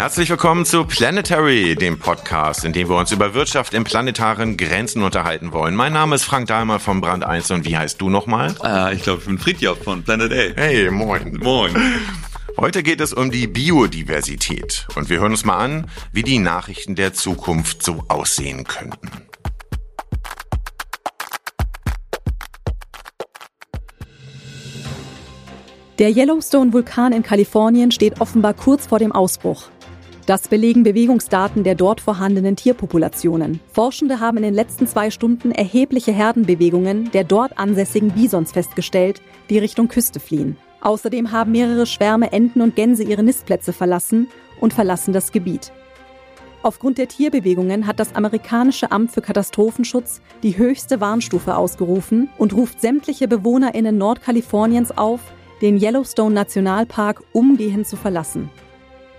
Herzlich willkommen zu Planetary, dem Podcast, in dem wir uns über Wirtschaft in planetaren Grenzen unterhalten wollen. Mein Name ist Frank Dahlmer von Brand 1 und wie heißt du nochmal? Äh, ich glaube, ich bin Friedjof von Planet A. Hey, moin. Moin. Heute geht es um die Biodiversität und wir hören uns mal an, wie die Nachrichten der Zukunft so aussehen könnten. Der Yellowstone-Vulkan in Kalifornien steht offenbar kurz vor dem Ausbruch. Das belegen Bewegungsdaten der dort vorhandenen Tierpopulationen. Forschende haben in den letzten zwei Stunden erhebliche Herdenbewegungen der dort ansässigen Bisons festgestellt, die Richtung Küste fliehen. Außerdem haben mehrere Schwärme Enten und Gänse ihre Nistplätze verlassen und verlassen das Gebiet. Aufgrund der Tierbewegungen hat das amerikanische Amt für Katastrophenschutz die höchste Warnstufe ausgerufen und ruft sämtliche BewohnerInnen Nordkaliforniens auf, den Yellowstone Nationalpark umgehend zu verlassen.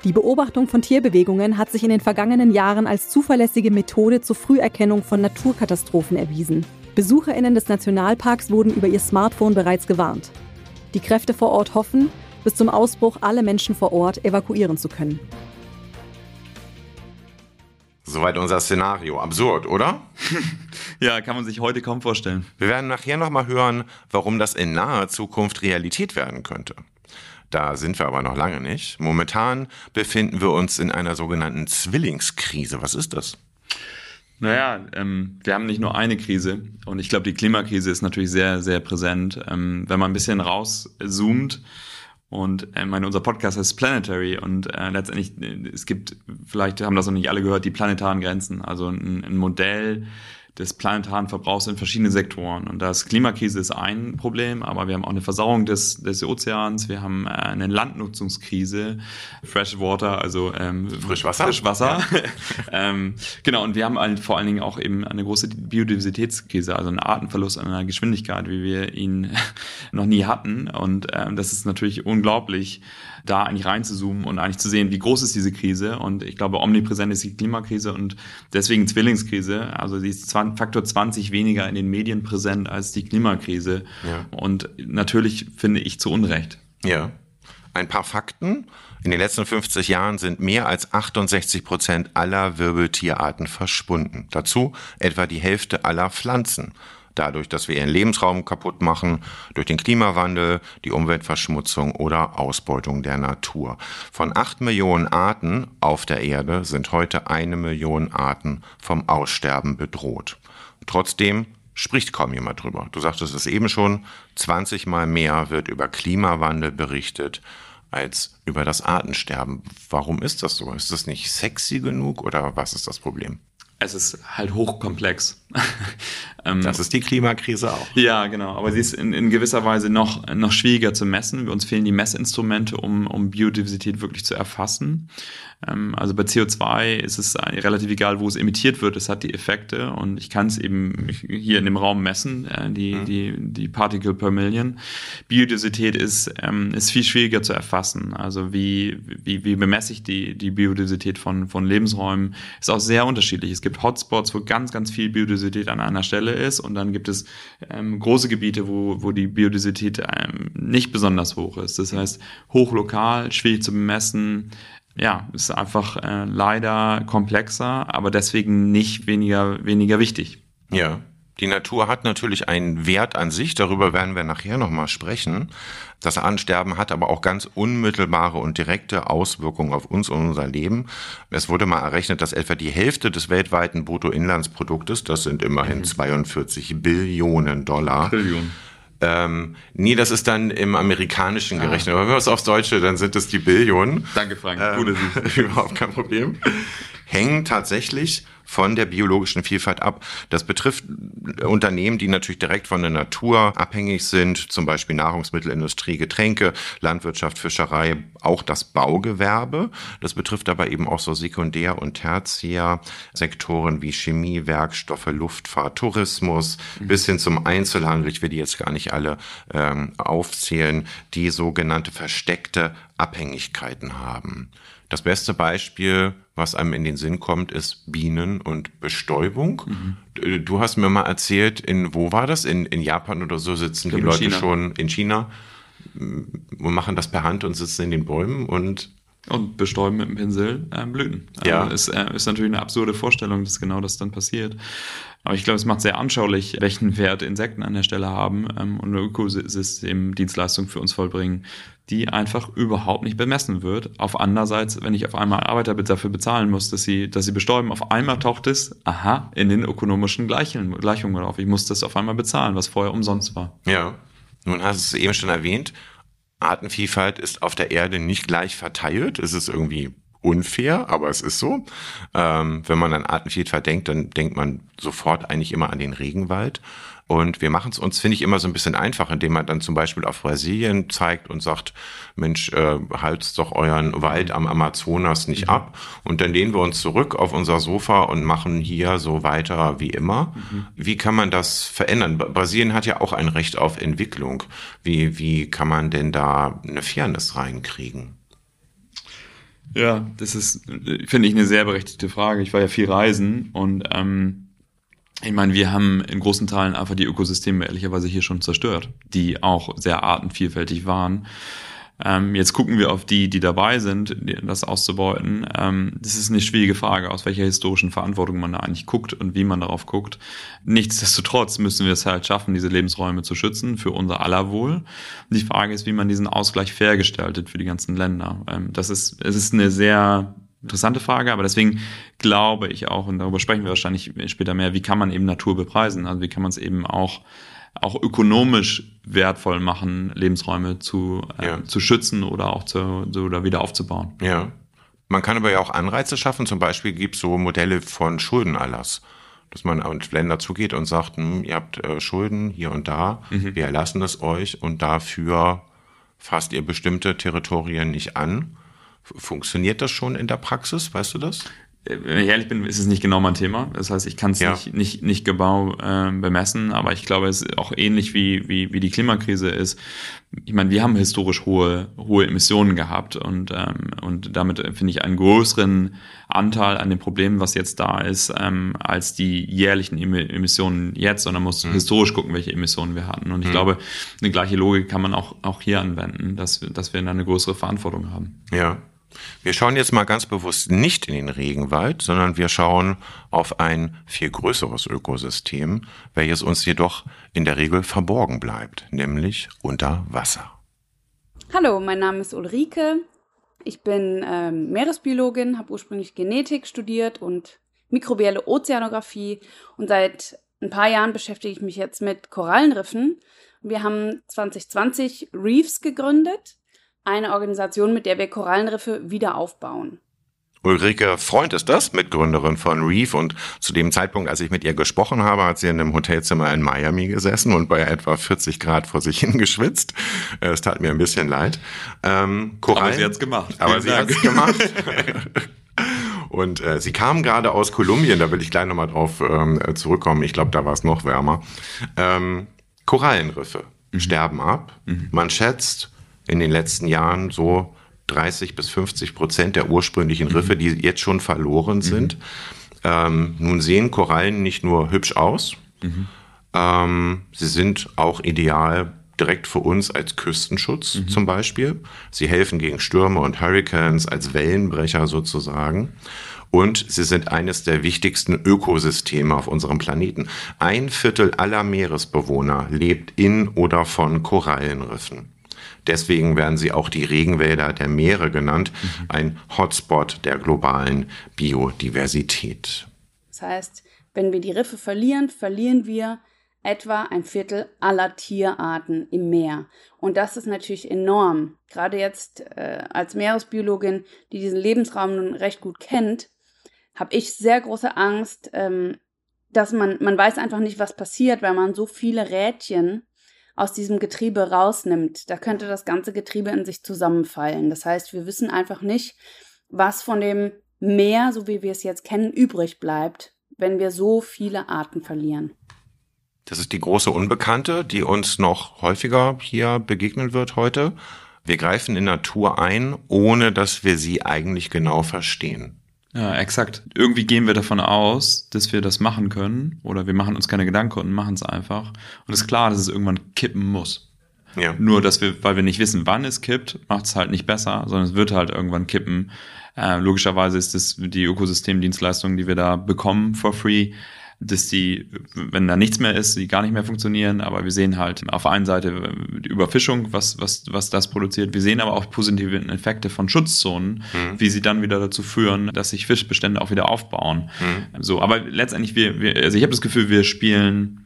Die Beobachtung von Tierbewegungen hat sich in den vergangenen Jahren als zuverlässige Methode zur Früherkennung von Naturkatastrophen erwiesen. Besucherinnen des Nationalparks wurden über ihr Smartphone bereits gewarnt. Die Kräfte vor Ort hoffen, bis zum Ausbruch alle Menschen vor Ort evakuieren zu können. Soweit unser Szenario. Absurd, oder? ja, kann man sich heute kaum vorstellen. Wir werden nachher nochmal hören, warum das in naher Zukunft Realität werden könnte. Da sind wir aber noch lange nicht. Momentan befinden wir uns in einer sogenannten Zwillingskrise. Was ist das? Naja, ähm, wir haben nicht nur eine Krise und ich glaube, die Klimakrise ist natürlich sehr, sehr präsent. Ähm, wenn man ein bisschen rauszoomt, und äh, meine, unser Podcast heißt Planetary und äh, letztendlich, äh, es gibt, vielleicht haben das noch nicht alle gehört, die planetaren Grenzen. Also ein, ein Modell, des planetaren Verbrauchs in verschiedenen Sektoren. Und das Klimakrise ist ein Problem, aber wir haben auch eine Versauerung des, des Ozeans, wir haben äh, eine Landnutzungskrise, Freshwater, also ähm, Frischwasser. Frischwasser. Ja. ähm, genau, und wir haben halt vor allen Dingen auch eben eine große Biodiversitätskrise, also einen Artenverlust an einer Geschwindigkeit, wie wir ihn noch nie hatten. Und ähm, das ist natürlich unglaublich da eigentlich reinzuzoomen und eigentlich zu sehen, wie groß ist diese Krise. Und ich glaube, omnipräsent ist die Klimakrise und deswegen Zwillingskrise. Also sie ist Faktor 20 weniger in den Medien präsent als die Klimakrise. Ja. Und natürlich finde ich zu Unrecht. Ja. Ein paar Fakten. In den letzten 50 Jahren sind mehr als 68 Prozent aller Wirbeltierarten verschwunden. Dazu etwa die Hälfte aller Pflanzen dadurch, dass wir ihren Lebensraum kaputt machen, durch den Klimawandel, die Umweltverschmutzung oder Ausbeutung der Natur. Von acht Millionen Arten auf der Erde sind heute eine Million Arten vom Aussterben bedroht. Trotzdem spricht kaum jemand drüber. Du sagtest es eben schon, 20 mal mehr wird über Klimawandel berichtet als über das Artensterben. Warum ist das so? Ist das nicht sexy genug oder was ist das Problem? Es ist halt hochkomplex. ähm, das ist die Klimakrise auch. Ja, genau. Aber sie ist in, in, gewisser Weise noch, noch schwieriger zu messen. Uns fehlen die Messinstrumente, um, um Biodiversität wirklich zu erfassen. Ähm, also bei CO2 ist es relativ egal, wo es emittiert wird. Es hat die Effekte und ich kann es eben hier in dem Raum messen, äh, die, mhm. die, die Particle per Million. Biodiversität ist, ähm, ist viel schwieriger zu erfassen. Also wie, wie, wie bemesse ich die, die Biodiversität von, von Lebensräumen? Ist auch sehr unterschiedlich. Es gibt Hotspots, wo ganz, ganz viel Biodiversität an einer Stelle ist und dann gibt es ähm, große Gebiete, wo, wo die Biodiversität ähm, nicht besonders hoch ist. Das heißt, hochlokal, schwierig zu bemessen, ja, ist einfach äh, leider komplexer, aber deswegen nicht weniger, weniger wichtig. Ja. Die Natur hat natürlich einen Wert an sich, darüber werden wir nachher nochmal sprechen. Das Ansterben hat aber auch ganz unmittelbare und direkte Auswirkungen auf uns und unser Leben. Es wurde mal errechnet, dass etwa die Hälfte des weltweiten Bruttoinlandsproduktes, das sind immerhin mhm. 42 Billionen Dollar, Trillion ähm, nee, das ist dann im Amerikanischen ah. gerechnet. Aber wenn wir es aufs Deutsche, dann sind es die Billionen. Danke, Frank. Ähm, Gute Überhaupt kein Problem. Hängen tatsächlich von der biologischen Vielfalt ab. Das betrifft Unternehmen, die natürlich direkt von der Natur abhängig sind, zum Beispiel Nahrungsmittelindustrie, Getränke, Landwirtschaft, Fischerei, auch das Baugewerbe. Das betrifft aber eben auch so Sekundär- und Tertiärsektoren wie Chemie, Werkstoffe, Luftfahrt, Tourismus, mhm. bis hin zum Einzelhandel. Ich will die jetzt gar nicht alle ähm, aufzählen, die sogenannte versteckte Abhängigkeiten haben. Das beste Beispiel, was einem in den Sinn kommt, ist Bienen und Bestäubung. Mhm. Du hast mir mal erzählt, in wo war das? In, in Japan oder so sitzen die Leute China. schon in China mm, und machen das per Hand und sitzen in den Bäumen und Und bestäuben mit dem Pinsel äh, Blüten. Ja. Also ist, äh, ist natürlich eine absurde Vorstellung, dass genau das dann passiert. Aber ich glaube, es macht sehr anschaulich, welchen Wert Insekten an der Stelle haben ähm, und eine Ökosystemdienstleistung für uns vollbringen, die einfach überhaupt nicht bemessen wird. Auf andererseits, wenn ich auf einmal Arbeiter dafür bezahlen muss, dass sie, dass sie bestäuben, auf einmal taucht es, aha, in den ökonomischen Gleichungen, Gleichungen auf. Ich muss das auf einmal bezahlen, was vorher umsonst war. Ja. Nun hast du es eben schon erwähnt. Artenvielfalt ist auf der Erde nicht gleich verteilt. Es ist irgendwie unfair, aber es ist so. Ähm, wenn man an Artenvielfalt denkt, dann denkt man sofort eigentlich immer an den Regenwald. Und wir machen es uns, finde ich, immer so ein bisschen einfach, indem man dann zum Beispiel auf Brasilien zeigt und sagt, Mensch, äh, halt's doch euren Wald am Amazonas nicht Mhm. ab. Und dann lehnen wir uns zurück auf unser Sofa und machen hier so weiter wie immer. Mhm. Wie kann man das verändern? Bra- Brasilien hat ja auch ein Recht auf Entwicklung. Wie, wie kann man denn da eine Fairness reinkriegen? Ja, das ist, äh, finde ich, eine sehr berechtigte Frage. Ich war ja viel reisen und ähm, ich meine, wir haben in großen Teilen einfach die Ökosysteme ehrlicherweise hier schon zerstört, die auch sehr artenvielfältig waren. Ähm, jetzt gucken wir auf die, die dabei sind, das auszubeuten. Ähm, das ist eine schwierige Frage, aus welcher historischen Verantwortung man da eigentlich guckt und wie man darauf guckt. Nichtsdestotrotz müssen wir es halt schaffen, diese Lebensräume zu schützen für unser aller Wohl. Die Frage ist, wie man diesen Ausgleich fair gestaltet für die ganzen Länder. Ähm, das ist, es ist eine sehr interessante Frage, aber deswegen glaube ich auch, und darüber sprechen wir wahrscheinlich später mehr, wie kann man eben Natur bepreisen? Also wie kann man es eben auch auch ökonomisch wertvoll machen, Lebensräume zu, äh, Ja. zu schützen oder auch zu, so, oder wieder aufzubauen. Ja. Man kann aber ja auch Anreize schaffen. Zum Beispiel gibt es so Modelle von Schuldenerlass. Dass man auf Länder zugeht und sagt, hm, ihr habt äh, Schulden hier und da, wir erlassen es euch und dafür fasst ihr bestimmte Territorien nicht an. Funktioniert das schon in der Praxis? Weißt du das? Äh, Wenn ich ehrlich bin, ist es nicht genau mein Thema. Das heißt, ich kann es Ja. nicht, nicht, nicht genau äh, bemessen, aber ich glaube, es ist auch ähnlich wie, wie, wie die Klimakrise ist. Ich meine, wir haben historisch hohe, hohe Emissionen gehabt und, ähm, und damit finde ich einen größeren Anteil an dem Problem, was jetzt da ist, ähm, als die jährlichen Emi- Emissionen jetzt, sondern muss historisch gucken, welche Emissionen wir hatten. Und ich glaube, eine gleiche Logik kann man auch, auch hier anwenden, dass, wir- dass wir eine größere Verantwortung haben. Ja. Wir schauen jetzt mal ganz bewusst nicht in den Regenwald, sondern wir schauen auf ein viel größeres Ökosystem, welches uns jedoch in der Regel verborgen bleibt, nämlich unter Wasser. Hallo, mein Name ist Ulrike. Ich bin ähm, Meeresbiologin, habe ursprünglich Genetik studiert und mikrobielle Ozeanographie und seit ein paar Jahren beschäftige ich mich jetzt mit Korallenriffen. Wir haben 2020 Reefs gegründet, eine Organisation, mit der wir Korallenriffe wieder aufbauen. Ulrike Freund ist das, Mitgründerin von Reef und zu dem Zeitpunkt, als ich mit ihr gesprochen habe, hat sie in einem Hotelzimmer in Miami gesessen und bei etwa 40 Grad vor sich hingeschwitzt. Es tat mir ein bisschen leid. Ähm, Korallen, Aber sie hat's gemacht. Aber Vielen sie Dank. hat's gemacht. Und äh, sie kam gerade aus Kolumbien, da will ich gleich nochmal drauf ähm, äh, zurückkommen. Ich glaube, da war es noch wärmer. Ähm, Korallenriffe sterben ab. Man schätzt in den letzten Jahren so 30 bis 50 Prozent der ursprünglichen Riffe, die jetzt schon verloren sind. Ähm, nun sehen Korallen nicht nur hübsch aus, ähm, sie sind auch ideal direkt für uns als Küstenschutz zum Beispiel. Sie helfen gegen Stürme und Hurricanes als Wellenbrecher sozusagen. Und sie sind eines der wichtigsten Ökosysteme auf unserem Planeten. Ein Viertel aller Meeresbewohner lebt in oder von Korallenriffen. Deswegen werden sie auch die Regenwälder der Meere genannt, ein Hotspot der globalen Biodiversität. Das heißt, wenn wir die Riffe verlieren, verlieren wir etwa ein Viertel aller Tierarten im Meer. Und das ist natürlich enorm. Gerade jetzt äh, als Meeresbiologin, die diesen Lebensraum nun recht gut kennt, habe ich sehr große Angst, ähm, dass man, man weiß einfach nicht, was passiert, wenn man so viele Rädchen aus diesem Getriebe rausnimmt. Da könnte das ganze Getriebe in sich zusammenfallen. Das heißt, wir wissen einfach nicht, was von dem Meer, so wie wir es jetzt kennen, übrig bleibt, wenn wir so viele Arten verlieren. Das ist die große Unbekannte, die uns noch häufiger hier begegnen wird heute. Wir greifen in Natur ein, ohne dass wir sie eigentlich genau verstehen. Ja, exakt. Irgendwie gehen wir davon aus, dass wir das machen können oder wir machen uns keine Gedanken und machen es einfach. Und es ist klar, dass es irgendwann kippen muss. Ja. Nur, dass wir, weil wir nicht wissen, wann es kippt, macht es halt nicht besser, sondern es wird halt irgendwann kippen. Äh, logischerweise ist es die Ökosystemdienstleistung, die wir da bekommen for free, dass die, wenn da nichts mehr ist, die gar nicht mehr funktionieren. Aber wir sehen halt auf der einen Seite die Überfischung, was, was, was das produziert. Wir sehen aber auch positive Effekte von Schutzzonen, mhm. wie sie dann wieder dazu führen, dass sich Fischbestände auch wieder aufbauen. Mhm. So, aber letztendlich, wir, wir also ich habe das Gefühl, wir spielen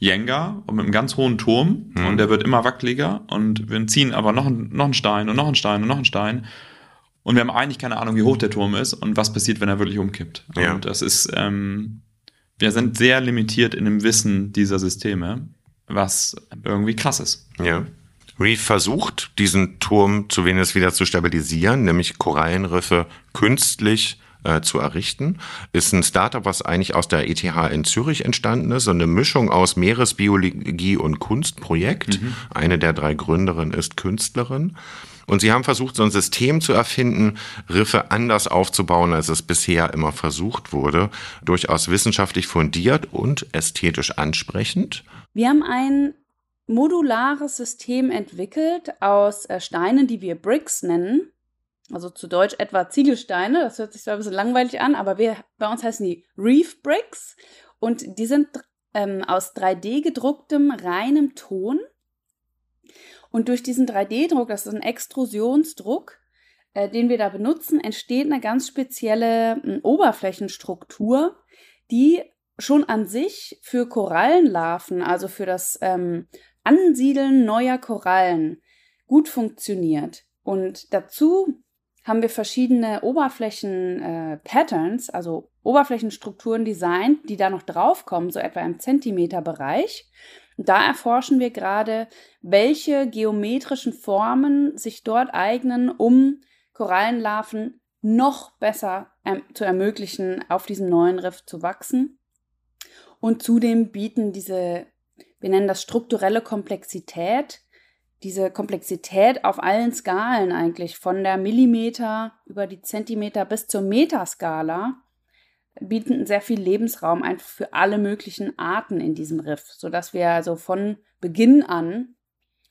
Jenga mit einem ganz hohen Turm mhm. und der wird immer wackeliger und wir ziehen aber noch, noch einen Stein und noch einen Stein und noch einen Stein und wir haben eigentlich keine Ahnung, wie hoch der Turm ist und was passiert, wenn er wirklich umkippt. Ja. Und das ist, ähm, wir sind sehr limitiert in dem Wissen dieser Systeme, was irgendwie krass ist. Ja. Reef versucht, diesen Turm zu wenig wieder zu stabilisieren, nämlich Korallenriffe künstlich äh, zu errichten. Ist ein Startup, was eigentlich aus der ETH in Zürich entstanden ist, so eine Mischung aus Meeresbiologie und Kunstprojekt. Mhm. Eine der drei Gründerinnen ist Künstlerin. Und sie haben versucht, so ein System zu erfinden, Riffe anders aufzubauen, als es bisher immer versucht wurde. Durchaus wissenschaftlich fundiert und ästhetisch ansprechend. Wir haben ein modulares System entwickelt aus äh, Steinen, die wir Bricks nennen also zu Deutsch etwa Ziegelsteine. Das hört sich so ein bisschen langweilig an, aber wir, bei uns heißen die Reef Bricks und die sind ähm, aus 3D gedrucktem reinem Ton. Und durch diesen 3D-Druck, das ist ein Extrusionsdruck, äh, den wir da benutzen, entsteht eine ganz spezielle äh, Oberflächenstruktur, die schon an sich für Korallenlarven, also für das ähm, Ansiedeln neuer Korallen, gut funktioniert. Und dazu haben wir verschiedene Oberflächen-Patterns, äh, also Oberflächenstrukturen designt, die da noch draufkommen, so etwa im Zentimeterbereich. Da erforschen wir gerade, welche geometrischen Formen sich dort eignen, um Korallenlarven noch besser ähm, zu ermöglichen, auf diesem neuen Riff zu wachsen. Und zudem bieten diese, wir nennen das strukturelle Komplexität, diese Komplexität auf allen Skalen eigentlich, von der Millimeter über die Zentimeter bis zur Metaskala, bieten sehr viel Lebensraum einfach für alle möglichen Arten in diesem Riff, sodass wir also von Beginn an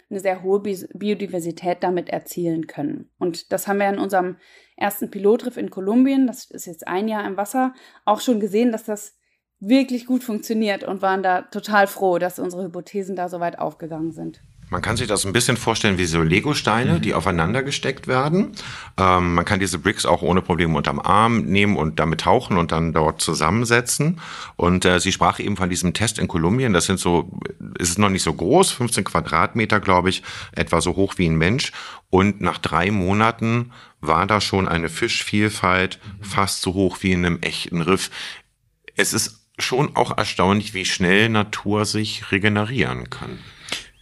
eine sehr hohe Biodiversität damit erzielen können. Und das haben wir in unserem ersten Pilotriff in Kolumbien, das ist jetzt ein Jahr im Wasser, auch schon gesehen, dass das wirklich gut funktioniert und waren da total froh, dass unsere Hypothesen da so weit aufgegangen sind. Man kann sich das ein bisschen vorstellen wie so Lego-Steine, mhm. die aufeinander gesteckt werden. Ähm, man kann diese Bricks auch ohne Probleme unterm Arm nehmen und damit tauchen und dann dort zusammensetzen. Und äh, sie sprach eben von diesem Test in Kolumbien. Das sind so, ist es noch nicht so groß, 15 Quadratmeter, glaube ich, etwa so hoch wie ein Mensch. Und nach drei Monaten war da schon eine Fischvielfalt fast so hoch wie in einem echten Riff. Es ist schon auch erstaunlich, wie schnell Natur sich regenerieren kann.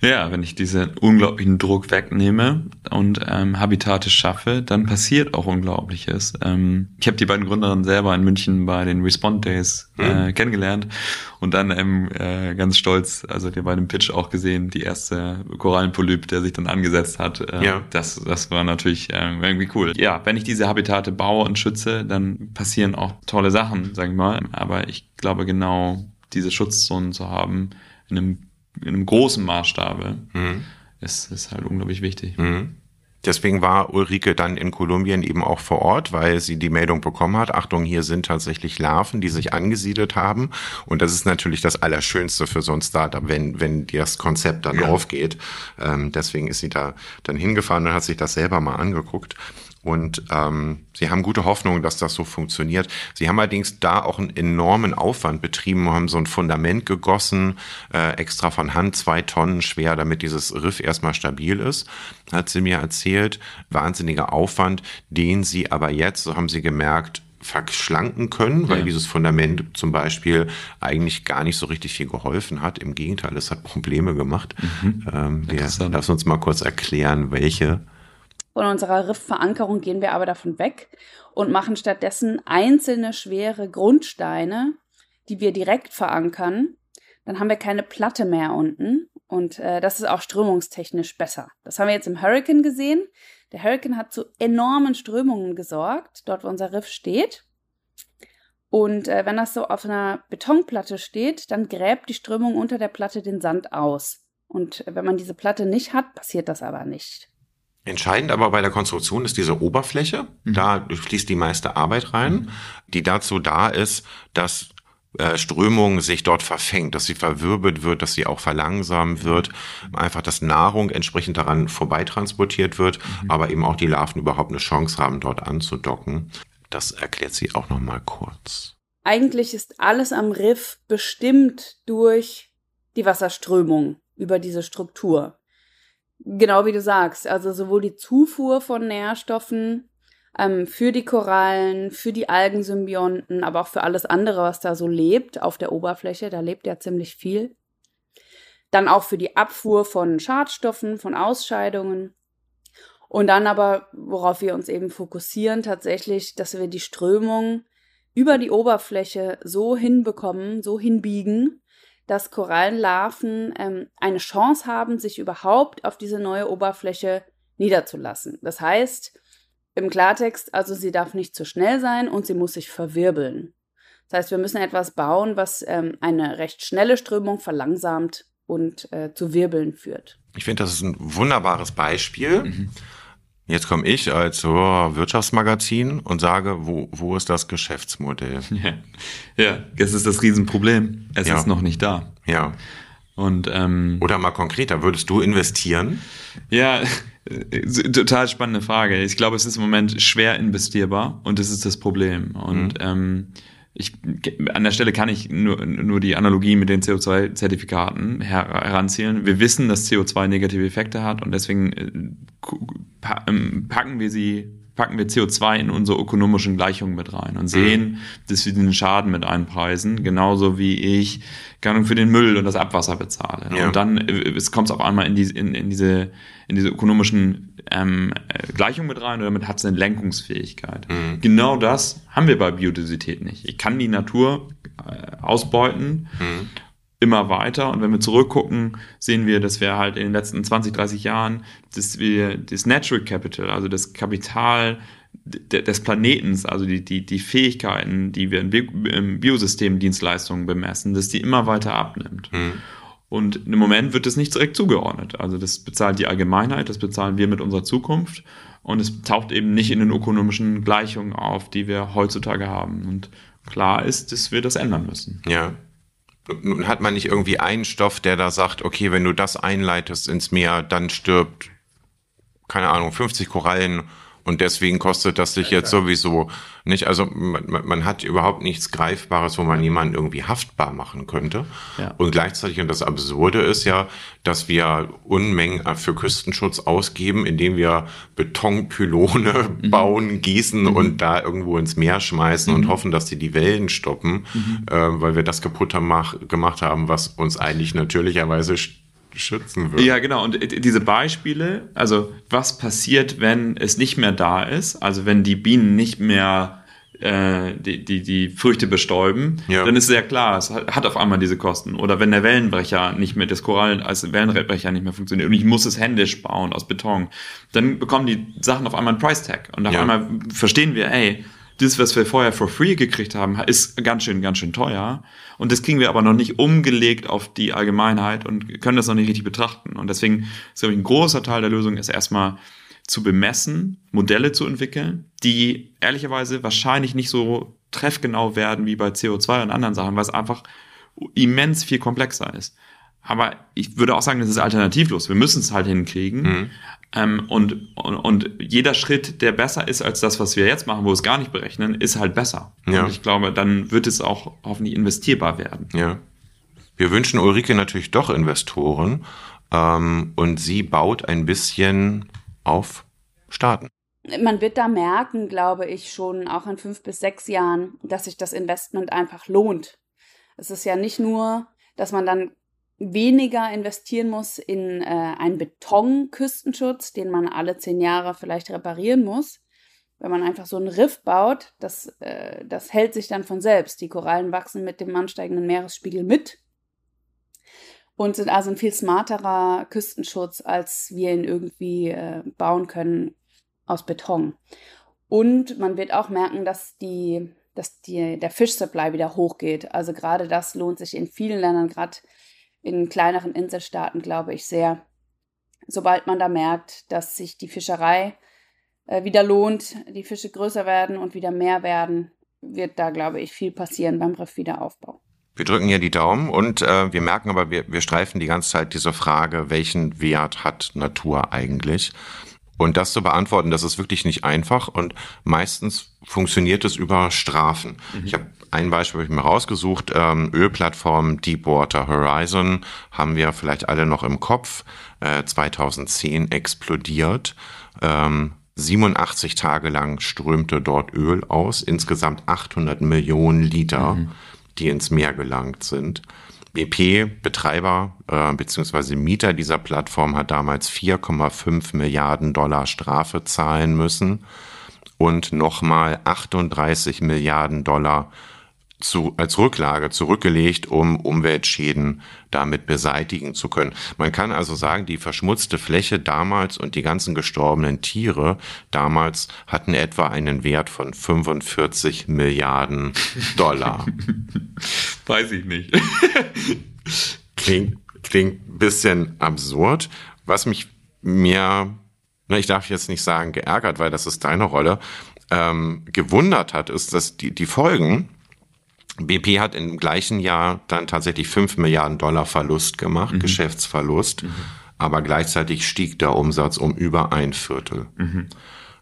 Ja, wenn ich diesen unglaublichen Druck wegnehme und ähm, Habitate schaffe, dann passiert auch Unglaubliches. Ähm, ich habe die beiden Gründerinnen selber in München bei den Respond Days äh, mhm. kennengelernt und dann ähm, äh, ganz stolz, also der bei dem Pitch auch gesehen, die erste Korallenpolyp, der sich dann angesetzt hat. Äh, ja. das, das war natürlich äh, irgendwie cool. Ja, wenn ich diese Habitate baue und schütze, dann passieren auch tolle Sachen, sag ich mal. Aber ich glaube genau, diese Schutzzonen zu haben in einem in einem großen Maßstabe mhm. ist, ist halt unglaublich wichtig. Mhm. Deswegen war Ulrike dann in Kolumbien eben auch vor Ort, weil sie die Meldung bekommen hat, Achtung, hier sind tatsächlich Larven, die sich angesiedelt haben. Und das ist natürlich das Allerschönste für so ein Startup, wenn, wenn das Konzept dann ja. aufgeht. Ähm, deswegen ist sie da dann hingefahren und hat sich das selber mal angeguckt. Und ähm, sie haben gute Hoffnung, dass das so funktioniert. Sie haben allerdings da auch einen enormen Aufwand betrieben, haben so ein Fundament gegossen, äh, extra von Hand, zwei Tonnen schwer, damit dieses Riff erstmal stabil ist, hat sie mir erzählt. Wahnsinniger Aufwand, den sie aber jetzt, so haben sie gemerkt, verschlanken können, weil ja. dieses Fundament zum Beispiel eigentlich gar nicht so richtig viel geholfen hat. Im Gegenteil, es hat Probleme gemacht. Mhm. Ähm, wir, lass uns mal kurz erklären, welche. Von unserer Riffverankerung gehen wir aber davon weg und machen stattdessen einzelne schwere Grundsteine, die wir direkt verankern. Dann haben wir keine Platte mehr unten und äh, das ist auch strömungstechnisch besser. Das haben wir jetzt im Hurricane gesehen. Der Hurricane hat zu enormen Strömungen gesorgt, dort wo unser Riff steht. Und äh, wenn das so auf einer Betonplatte steht, dann gräbt die Strömung unter der Platte den Sand aus. Und wenn man diese Platte nicht hat, passiert das aber nicht. Entscheidend aber bei der Konstruktion ist diese Oberfläche. Mhm. Da fließt die meiste Arbeit rein, mhm. die dazu da ist, dass äh, Strömung sich dort verfängt, dass sie verwirbelt wird, dass sie auch verlangsamt wird, einfach dass Nahrung entsprechend daran vorbeitransportiert wird, mhm. aber eben auch die Larven überhaupt eine Chance haben, dort anzudocken. Das erklärt sie auch noch mal kurz. Eigentlich ist alles am Riff bestimmt durch die Wasserströmung über diese Struktur. Genau wie du sagst, also sowohl die Zufuhr von Nährstoffen ähm, für die Korallen, für die Algensymbionten, aber auch für alles andere, was da so lebt auf der Oberfläche, da lebt ja ziemlich viel. Dann auch für die Abfuhr von Schadstoffen, von Ausscheidungen. Und dann aber, worauf wir uns eben fokussieren, tatsächlich, dass wir die Strömung über die Oberfläche so hinbekommen, so hinbiegen, dass Korallenlarven ähm, eine Chance haben, sich überhaupt auf diese neue Oberfläche niederzulassen. Das heißt, im Klartext, also sie darf nicht zu schnell sein und sie muss sich verwirbeln. Das heißt, wir müssen etwas bauen, was ähm, eine recht schnelle Strömung verlangsamt und äh, zu Wirbeln führt. Ich finde, das ist ein wunderbares Beispiel. Mhm. Jetzt komme ich als oh, Wirtschaftsmagazin und sage, wo, wo ist das Geschäftsmodell? Ja. ja, das ist das Riesenproblem. Es ja. ist noch nicht da. Ja. Und, ähm, Oder mal konkreter, würdest du investieren? Ja, äh, total spannende Frage. Ich glaube, es ist im Moment schwer investierbar und das ist das Problem. Und mhm. ähm, ich, an der Stelle kann ich nur, nur die Analogie mit den CO2-Zertifikaten her heranziehen. Wir wissen, dass CO2 negative Effekte hat und deswegen äh, ähm, packen wir sie packen wir CO2 in unsere ökonomischen Gleichungen mit rein und sehen, mhm. dass wir den Schaden mit einpreisen, genauso wie ich für den Müll und das Abwasser bezahle. Ja. Und dann äh, kommt es auf einmal in, die, in, in, diese, in diese ökonomischen ähm, äh, Gleichungen mit rein und damit hat es eine Lenkungsfähigkeit. Mhm. Genau das haben wir bei Biodiversität nicht. Ich kann die Natur äh, ausbeuten. Mhm immer weiter. Und wenn wir zurückgucken, sehen wir, dass wir halt in den letzten 20, 30 Jahren, dass wir das Natural Capital, also das Kapital des Planetens, also die, die, die Fähigkeiten, die wir im Biosystemdienstleistungen bemessen, dass die immer weiter abnimmt. Mhm. Und im Moment wird das nicht direkt zugeordnet. Also das bezahlt die Allgemeinheit, das bezahlen wir mit unserer Zukunft. Und es taucht eben nicht in den ökonomischen Gleichungen auf, die wir heutzutage haben. Und klar ist, dass wir das ändern müssen. Ja. Nun hat man nicht irgendwie einen Stoff, der da sagt, okay, wenn du das einleitest ins Meer, dann stirbt, keine Ahnung, 50 Korallen und deswegen kostet das sich jetzt sowieso nicht. Also man, man, hat überhaupt nichts Greifbares, wo man jemanden irgendwie haftbar machen könnte. Ja. Und gleichzeitig, und das Absurde ist ja, dass wir Unmengen für Küstenschutz ausgeben, indem wir Betonpylone mhm. bauen, gießen mhm. und da irgendwo ins Meer schmeißen mhm. und hoffen, dass die die Wellen stoppen, mhm. äh, weil wir das kaputt gemacht haben, was uns eigentlich natürlicherweise schützen würde. Ja, genau. Und diese Beispiele, also was passiert, wenn es nicht mehr da ist, also wenn die Bienen nicht mehr äh, die, die, die Früchte bestäuben, ja. dann ist sehr klar, es hat auf einmal diese Kosten. Oder wenn der Wellenbrecher nicht mehr, das Korallen als Wellenbrecher nicht mehr funktioniert und ich muss es händisch bauen aus Beton, dann bekommen die Sachen auf einmal einen Price Tag. Und auf ja. einmal verstehen wir, ey, das, was wir vorher for free gekriegt haben, ist ganz schön, ganz schön teuer. Und das kriegen wir aber noch nicht umgelegt auf die Allgemeinheit und können das noch nicht richtig betrachten. Und deswegen ist, glaube ich, ein großer Teil der Lösung ist erstmal zu bemessen, Modelle zu entwickeln, die ehrlicherweise wahrscheinlich nicht so treffgenau werden wie bei CO2 und anderen Sachen, weil es einfach immens viel komplexer ist. Aber ich würde auch sagen, das ist alternativlos. Wir müssen es halt hinkriegen. Mhm. Ähm, und, und, und jeder Schritt, der besser ist als das, was wir jetzt machen, wo wir es gar nicht berechnen, ist halt besser. Ja. Und ich glaube, dann wird es auch hoffentlich investierbar werden. Ja. Wir wünschen Ulrike natürlich doch Investoren ähm, und sie baut ein bisschen auf Staaten. Man wird da merken, glaube ich, schon auch in fünf bis sechs Jahren, dass sich das Investment einfach lohnt. Es ist ja nicht nur, dass man dann weniger investieren muss in äh, einen Betonküstenschutz, den man alle zehn Jahre vielleicht reparieren muss. Wenn man einfach so einen Riff baut, das, äh, das hält sich dann von selbst. Die Korallen wachsen mit dem ansteigenden Meeresspiegel mit und sind also ein viel smarterer Küstenschutz, als wir ihn irgendwie äh, bauen können aus Beton. Und man wird auch merken, dass die, dass die, der Fischsupply wieder hochgeht. Also gerade das lohnt sich in vielen Ländern, gerade in kleineren Inselstaaten, glaube ich, sehr. Sobald man da merkt, dass sich die Fischerei äh, wieder lohnt, die Fische größer werden und wieder mehr werden, wird da, glaube ich, viel passieren beim Riffwiederaufbau. Wir drücken hier die Daumen und äh, wir merken aber, wir, wir streifen die ganze Zeit diese Frage, welchen Wert hat Natur eigentlich? Und das zu beantworten, das ist wirklich nicht einfach und meistens funktioniert es über Strafen. Mhm. Ich habe ein Beispiel hab ich mir rausgesucht, ähm, Ölplattform Deepwater Horizon haben wir vielleicht alle noch im Kopf, äh, 2010 explodiert. Ähm, 87 Tage lang strömte dort Öl aus, insgesamt 800 Millionen Liter, mhm. die ins Meer gelangt sind. BP, Betreiber äh, bzw. Mieter dieser Plattform, hat damals 4,5 Milliarden Dollar Strafe zahlen müssen und nochmal 38 Milliarden Dollar zu, als Rücklage zurückgelegt, um Umweltschäden damit beseitigen zu können. Man kann also sagen, die verschmutzte Fläche damals und die ganzen gestorbenen Tiere damals hatten etwa einen Wert von 45 Milliarden Dollar. Weiß ich nicht. klingt, klingt ein bisschen absurd. Was mich mir, na, ich darf jetzt nicht sagen geärgert, weil das ist deine Rolle, ähm, gewundert hat, ist, dass die, die Folgen, BP hat im gleichen Jahr dann tatsächlich 5 Milliarden Dollar Verlust gemacht, mhm. Geschäftsverlust, mhm. aber gleichzeitig stieg der Umsatz um über ein Viertel. Mhm.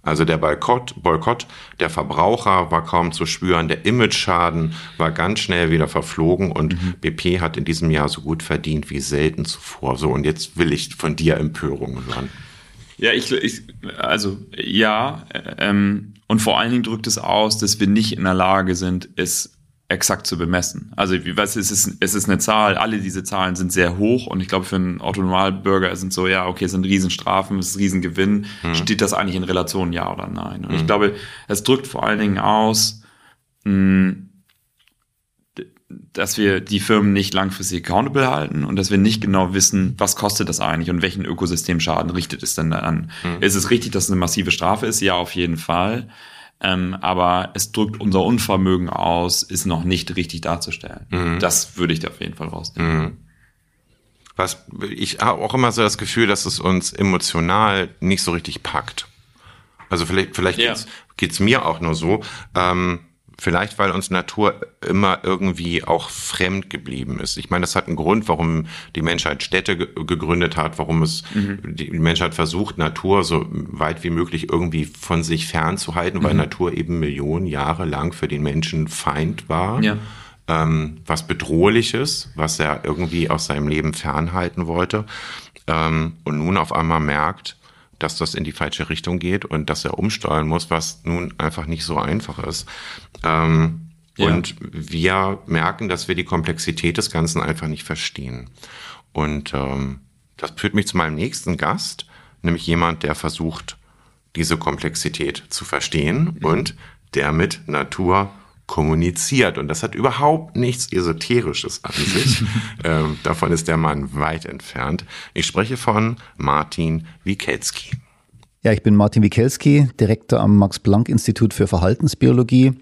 Also der Boykott, Boykott der Verbraucher war kaum zu spüren, der Image-Schaden war ganz schnell wieder verflogen und mhm. BP hat in diesem Jahr so gut verdient wie selten zuvor. So, und jetzt will ich von dir Empörung hören. Ja, ich, ich also ja, ähm, und vor allen Dingen drückt es aus, dass wir nicht in der Lage sind, es exakt zu bemessen. Also wie was es ist es ist eine Zahl, alle diese Zahlen sind sehr hoch und ich glaube für einen Autonomalbürger sind so ja, okay, es sind Riesenstrafen, es ist Riesengewinn, hm. steht das eigentlich in Relation ja oder nein? Und hm. ich glaube, es drückt vor allen Dingen aus, mh, dass wir die Firmen nicht langfristig accountable halten und dass wir nicht genau wissen, was kostet das eigentlich und welchen Ökosystemschaden richtet es denn an. Hm. Ist es richtig, dass es eine massive Strafe ist? Ja, auf jeden Fall. Ähm, aber es drückt unser Unvermögen aus, ist noch nicht richtig darzustellen. Mhm. Das würde ich da auf jeden Fall rausnehmen. Mhm. Was ich habe auch immer so das Gefühl, dass es uns emotional nicht so richtig packt. Also vielleicht, vielleicht ja. geht's, geht's mir auch nur so. Ähm, Vielleicht, weil uns Natur immer irgendwie auch fremd geblieben ist. Ich meine, das hat einen Grund, warum die Menschheit Städte ge gegründet hat, warum es mhm. die Menschheit versucht, Natur so weit wie möglich irgendwie von sich fernzuhalten, weil mhm. Natur eben Millionen Jahre lang für den Menschen Feind war. Ja. Ähm, was Bedrohliches, was er irgendwie aus seinem Leben fernhalten wollte. Ähm, und nun auf einmal merkt, dass das in die falsche Richtung geht und dass er umsteuern muss, was nun einfach nicht so einfach ist. Ähm, ja. Und wir merken, dass wir die Komplexität des Ganzen einfach nicht verstehen. Und ähm, das führt mich zu meinem nächsten Gast, nämlich jemand, der versucht, diese Komplexität zu verstehen mhm. und der mit Natur kommuniziert. Und das hat überhaupt nichts Esoterisches an sich. ähm, davon ist der Mann weit entfernt. Ich spreche von Martin Wikelski. Ja, ich bin Martin Wikelski, Direktor am Max-Planck-Institut für Verhaltensbiologie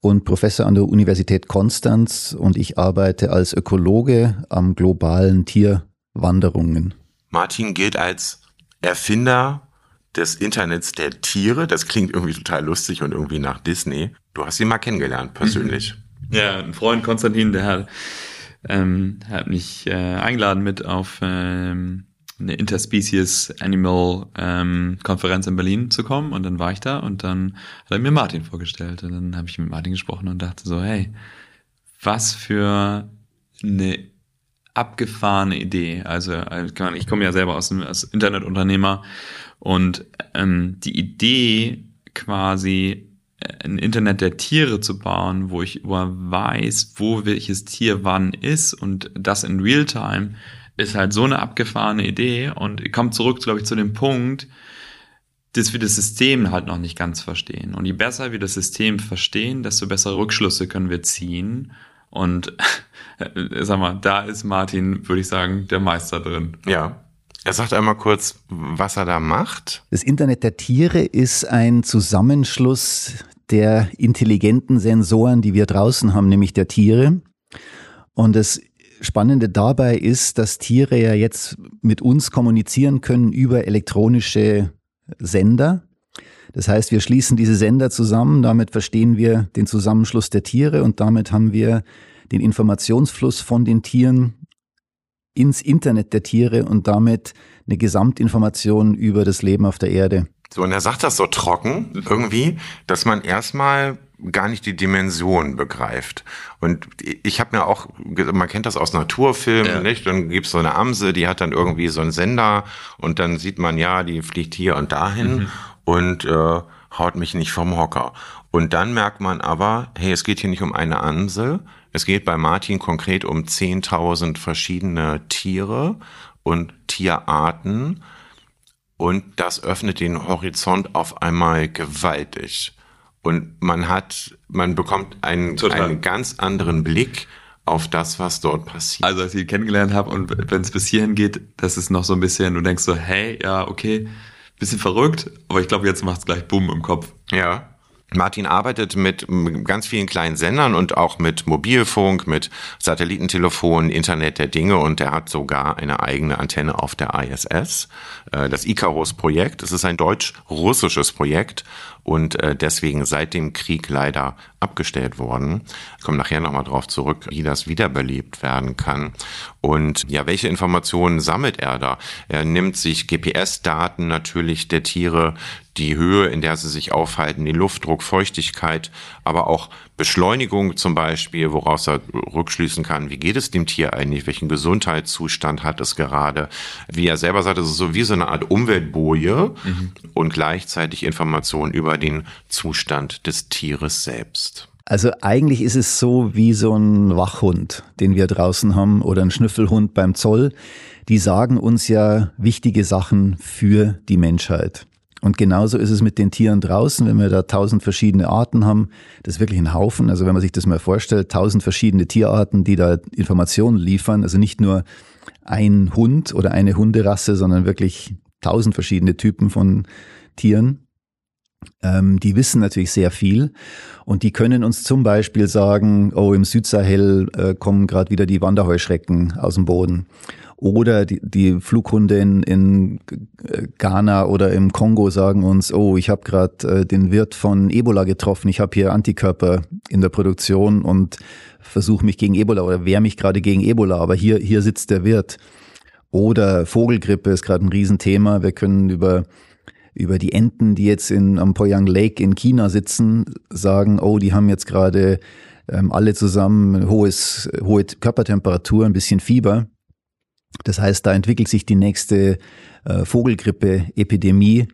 und Professor an der Universität Konstanz und ich arbeite als Ökologe am globalen Tierwanderungen. Martin gilt als Erfinder des Internets der Tiere. Das klingt irgendwie total lustig und irgendwie nach Disney. Du hast ihn mal kennengelernt, persönlich. Mhm. Ja, ein Freund Konstantin, der hat, ähm, hat mich äh, eingeladen mit auf ähm, eine Interspecies Animal ähm, Konferenz in Berlin zu kommen und dann war ich da und dann hat er mir Martin vorgestellt und dann habe ich mit Martin gesprochen und dachte so, hey, was für eine abgefahrene Idee. Also äh, ich komme ja selber aus als Internetunternehmer und ähm, die Idee quasi äh, ein Internet der Tiere zu bauen, wo ich über weiß, wo welches Tier wann ist und das in Realtime, ist halt so eine abgefahrene Idee und kommt zurück, glaube ich, zu dem Punkt, dass wir das System halt noch nicht ganz verstehen. Und je besser wir das System verstehen, desto bessere Rückschlüsse können wir ziehen. Und sag mal, da ist Martin, würde ich sagen, der Meister drin. Ja. Er sagt einmal kurz, was er da macht. Das Internet der Tiere ist ein Zusammenschluss der intelligenten Sensoren, die wir draußen haben, nämlich der Tiere. Und es Spannende dabei ist, dass Tiere ja jetzt mit uns kommunizieren können über elektronische Sender. Das heißt, wir schließen diese Sender zusammen, damit verstehen wir den Zusammenschluss der Tiere und damit haben wir den Informationsfluss von den Tieren ins Internet der Tiere und damit eine Gesamtinformation über das Leben auf der Erde. So, und er sagt das so trocken irgendwie, dass man erstmal gar nicht die Dimension begreift. Und ich habe mir auch, man kennt das aus Naturfilmen, ja. nicht? Dann gibt's so eine Amse, die hat dann irgendwie so einen Sender und dann sieht man, ja, die fliegt hier und dahin mhm. und äh, haut mich nicht vom Hocker. Und dann merkt man aber, hey, es geht hier nicht um eine Amsel, es geht bei Martin konkret um 10.000 verschiedene Tiere und Tierarten. Und das öffnet den Horizont auf einmal gewaltig. Und man hat, man bekommt einen, einen ganz anderen Blick auf das, was dort passiert. Also als ich ihn kennengelernt habe und wenn es bis hierhin geht, das ist noch so ein bisschen, du denkst so, hey, ja, okay, bisschen verrückt, aber ich glaube, jetzt macht es gleich Bumm im Kopf. Ja. Martin arbeitet mit ganz vielen kleinen Sendern und auch mit Mobilfunk, mit Satellitentelefon, Internet der Dinge und er hat sogar eine eigene Antenne auf der ISS, äh, das Icarus-Projekt. Es ist ein deutsch-russisches Projekt und äh, deswegen seit dem Krieg leider abgestellt worden. Ich komme nachher nochmal drauf zurück, wie das wiederbelebt werden kann. Und ja, welche Informationen sammelt er da? Er nimmt sich GPS-Daten natürlich der Tiere, die Höhe, in der sie sich aufhalten, den Luftdruck, Feuchtigkeit, aber auch Beschleunigung zum Beispiel, woraus er rückschließen kann, wie geht es dem Tier eigentlich, welchen Gesundheitszustand hat es gerade. Wie er selber sagt, es ist so wie so eine Art Umweltboje mhm. und gleichzeitig Informationen über den Zustand des Tieres selbst. Also eigentlich ist es so wie so ein Wachhund, den wir draußen haben oder ein Schnüffelhund beim Zoll. Die sagen uns ja wichtige Sachen für die Menschheit. Und genauso ist es mit den Tieren draußen, wenn wir da tausend verschiedene Arten haben. Das ist wirklich ein Haufen. Also wenn man sich das mal vorstellt, tausend verschiedene Tierarten, die da Informationen liefern. Also nicht nur ein Hund oder eine Hunderasse, sondern wirklich tausend verschiedene Typen von Tieren. Ähm, die wissen natürlich sehr viel und die können uns zum Beispiel sagen, oh, im Südsahel äh, kommen gerade wieder die Wanderheuschrecken aus dem Boden oder die, die Flughunde in, in Ghana oder im Kongo sagen uns, oh, ich habe gerade äh, den Wirt von Ebola getroffen, ich habe hier Antikörper in der Produktion und versuche mich gegen Ebola oder wehre mich gerade gegen Ebola, aber hier, hier sitzt der Wirt. Oder Vogelgrippe ist gerade ein Riesenthema. Wir können über über die Enten, die jetzt in, am Poyang Lake in China sitzen, sagen, oh, die haben jetzt gerade ähm, alle zusammen hohes, hohe Körpertemperatur, ein bisschen Fieber. Das heißt, da entwickelt sich die nächste äh, Vogelgrippe-Epidemie.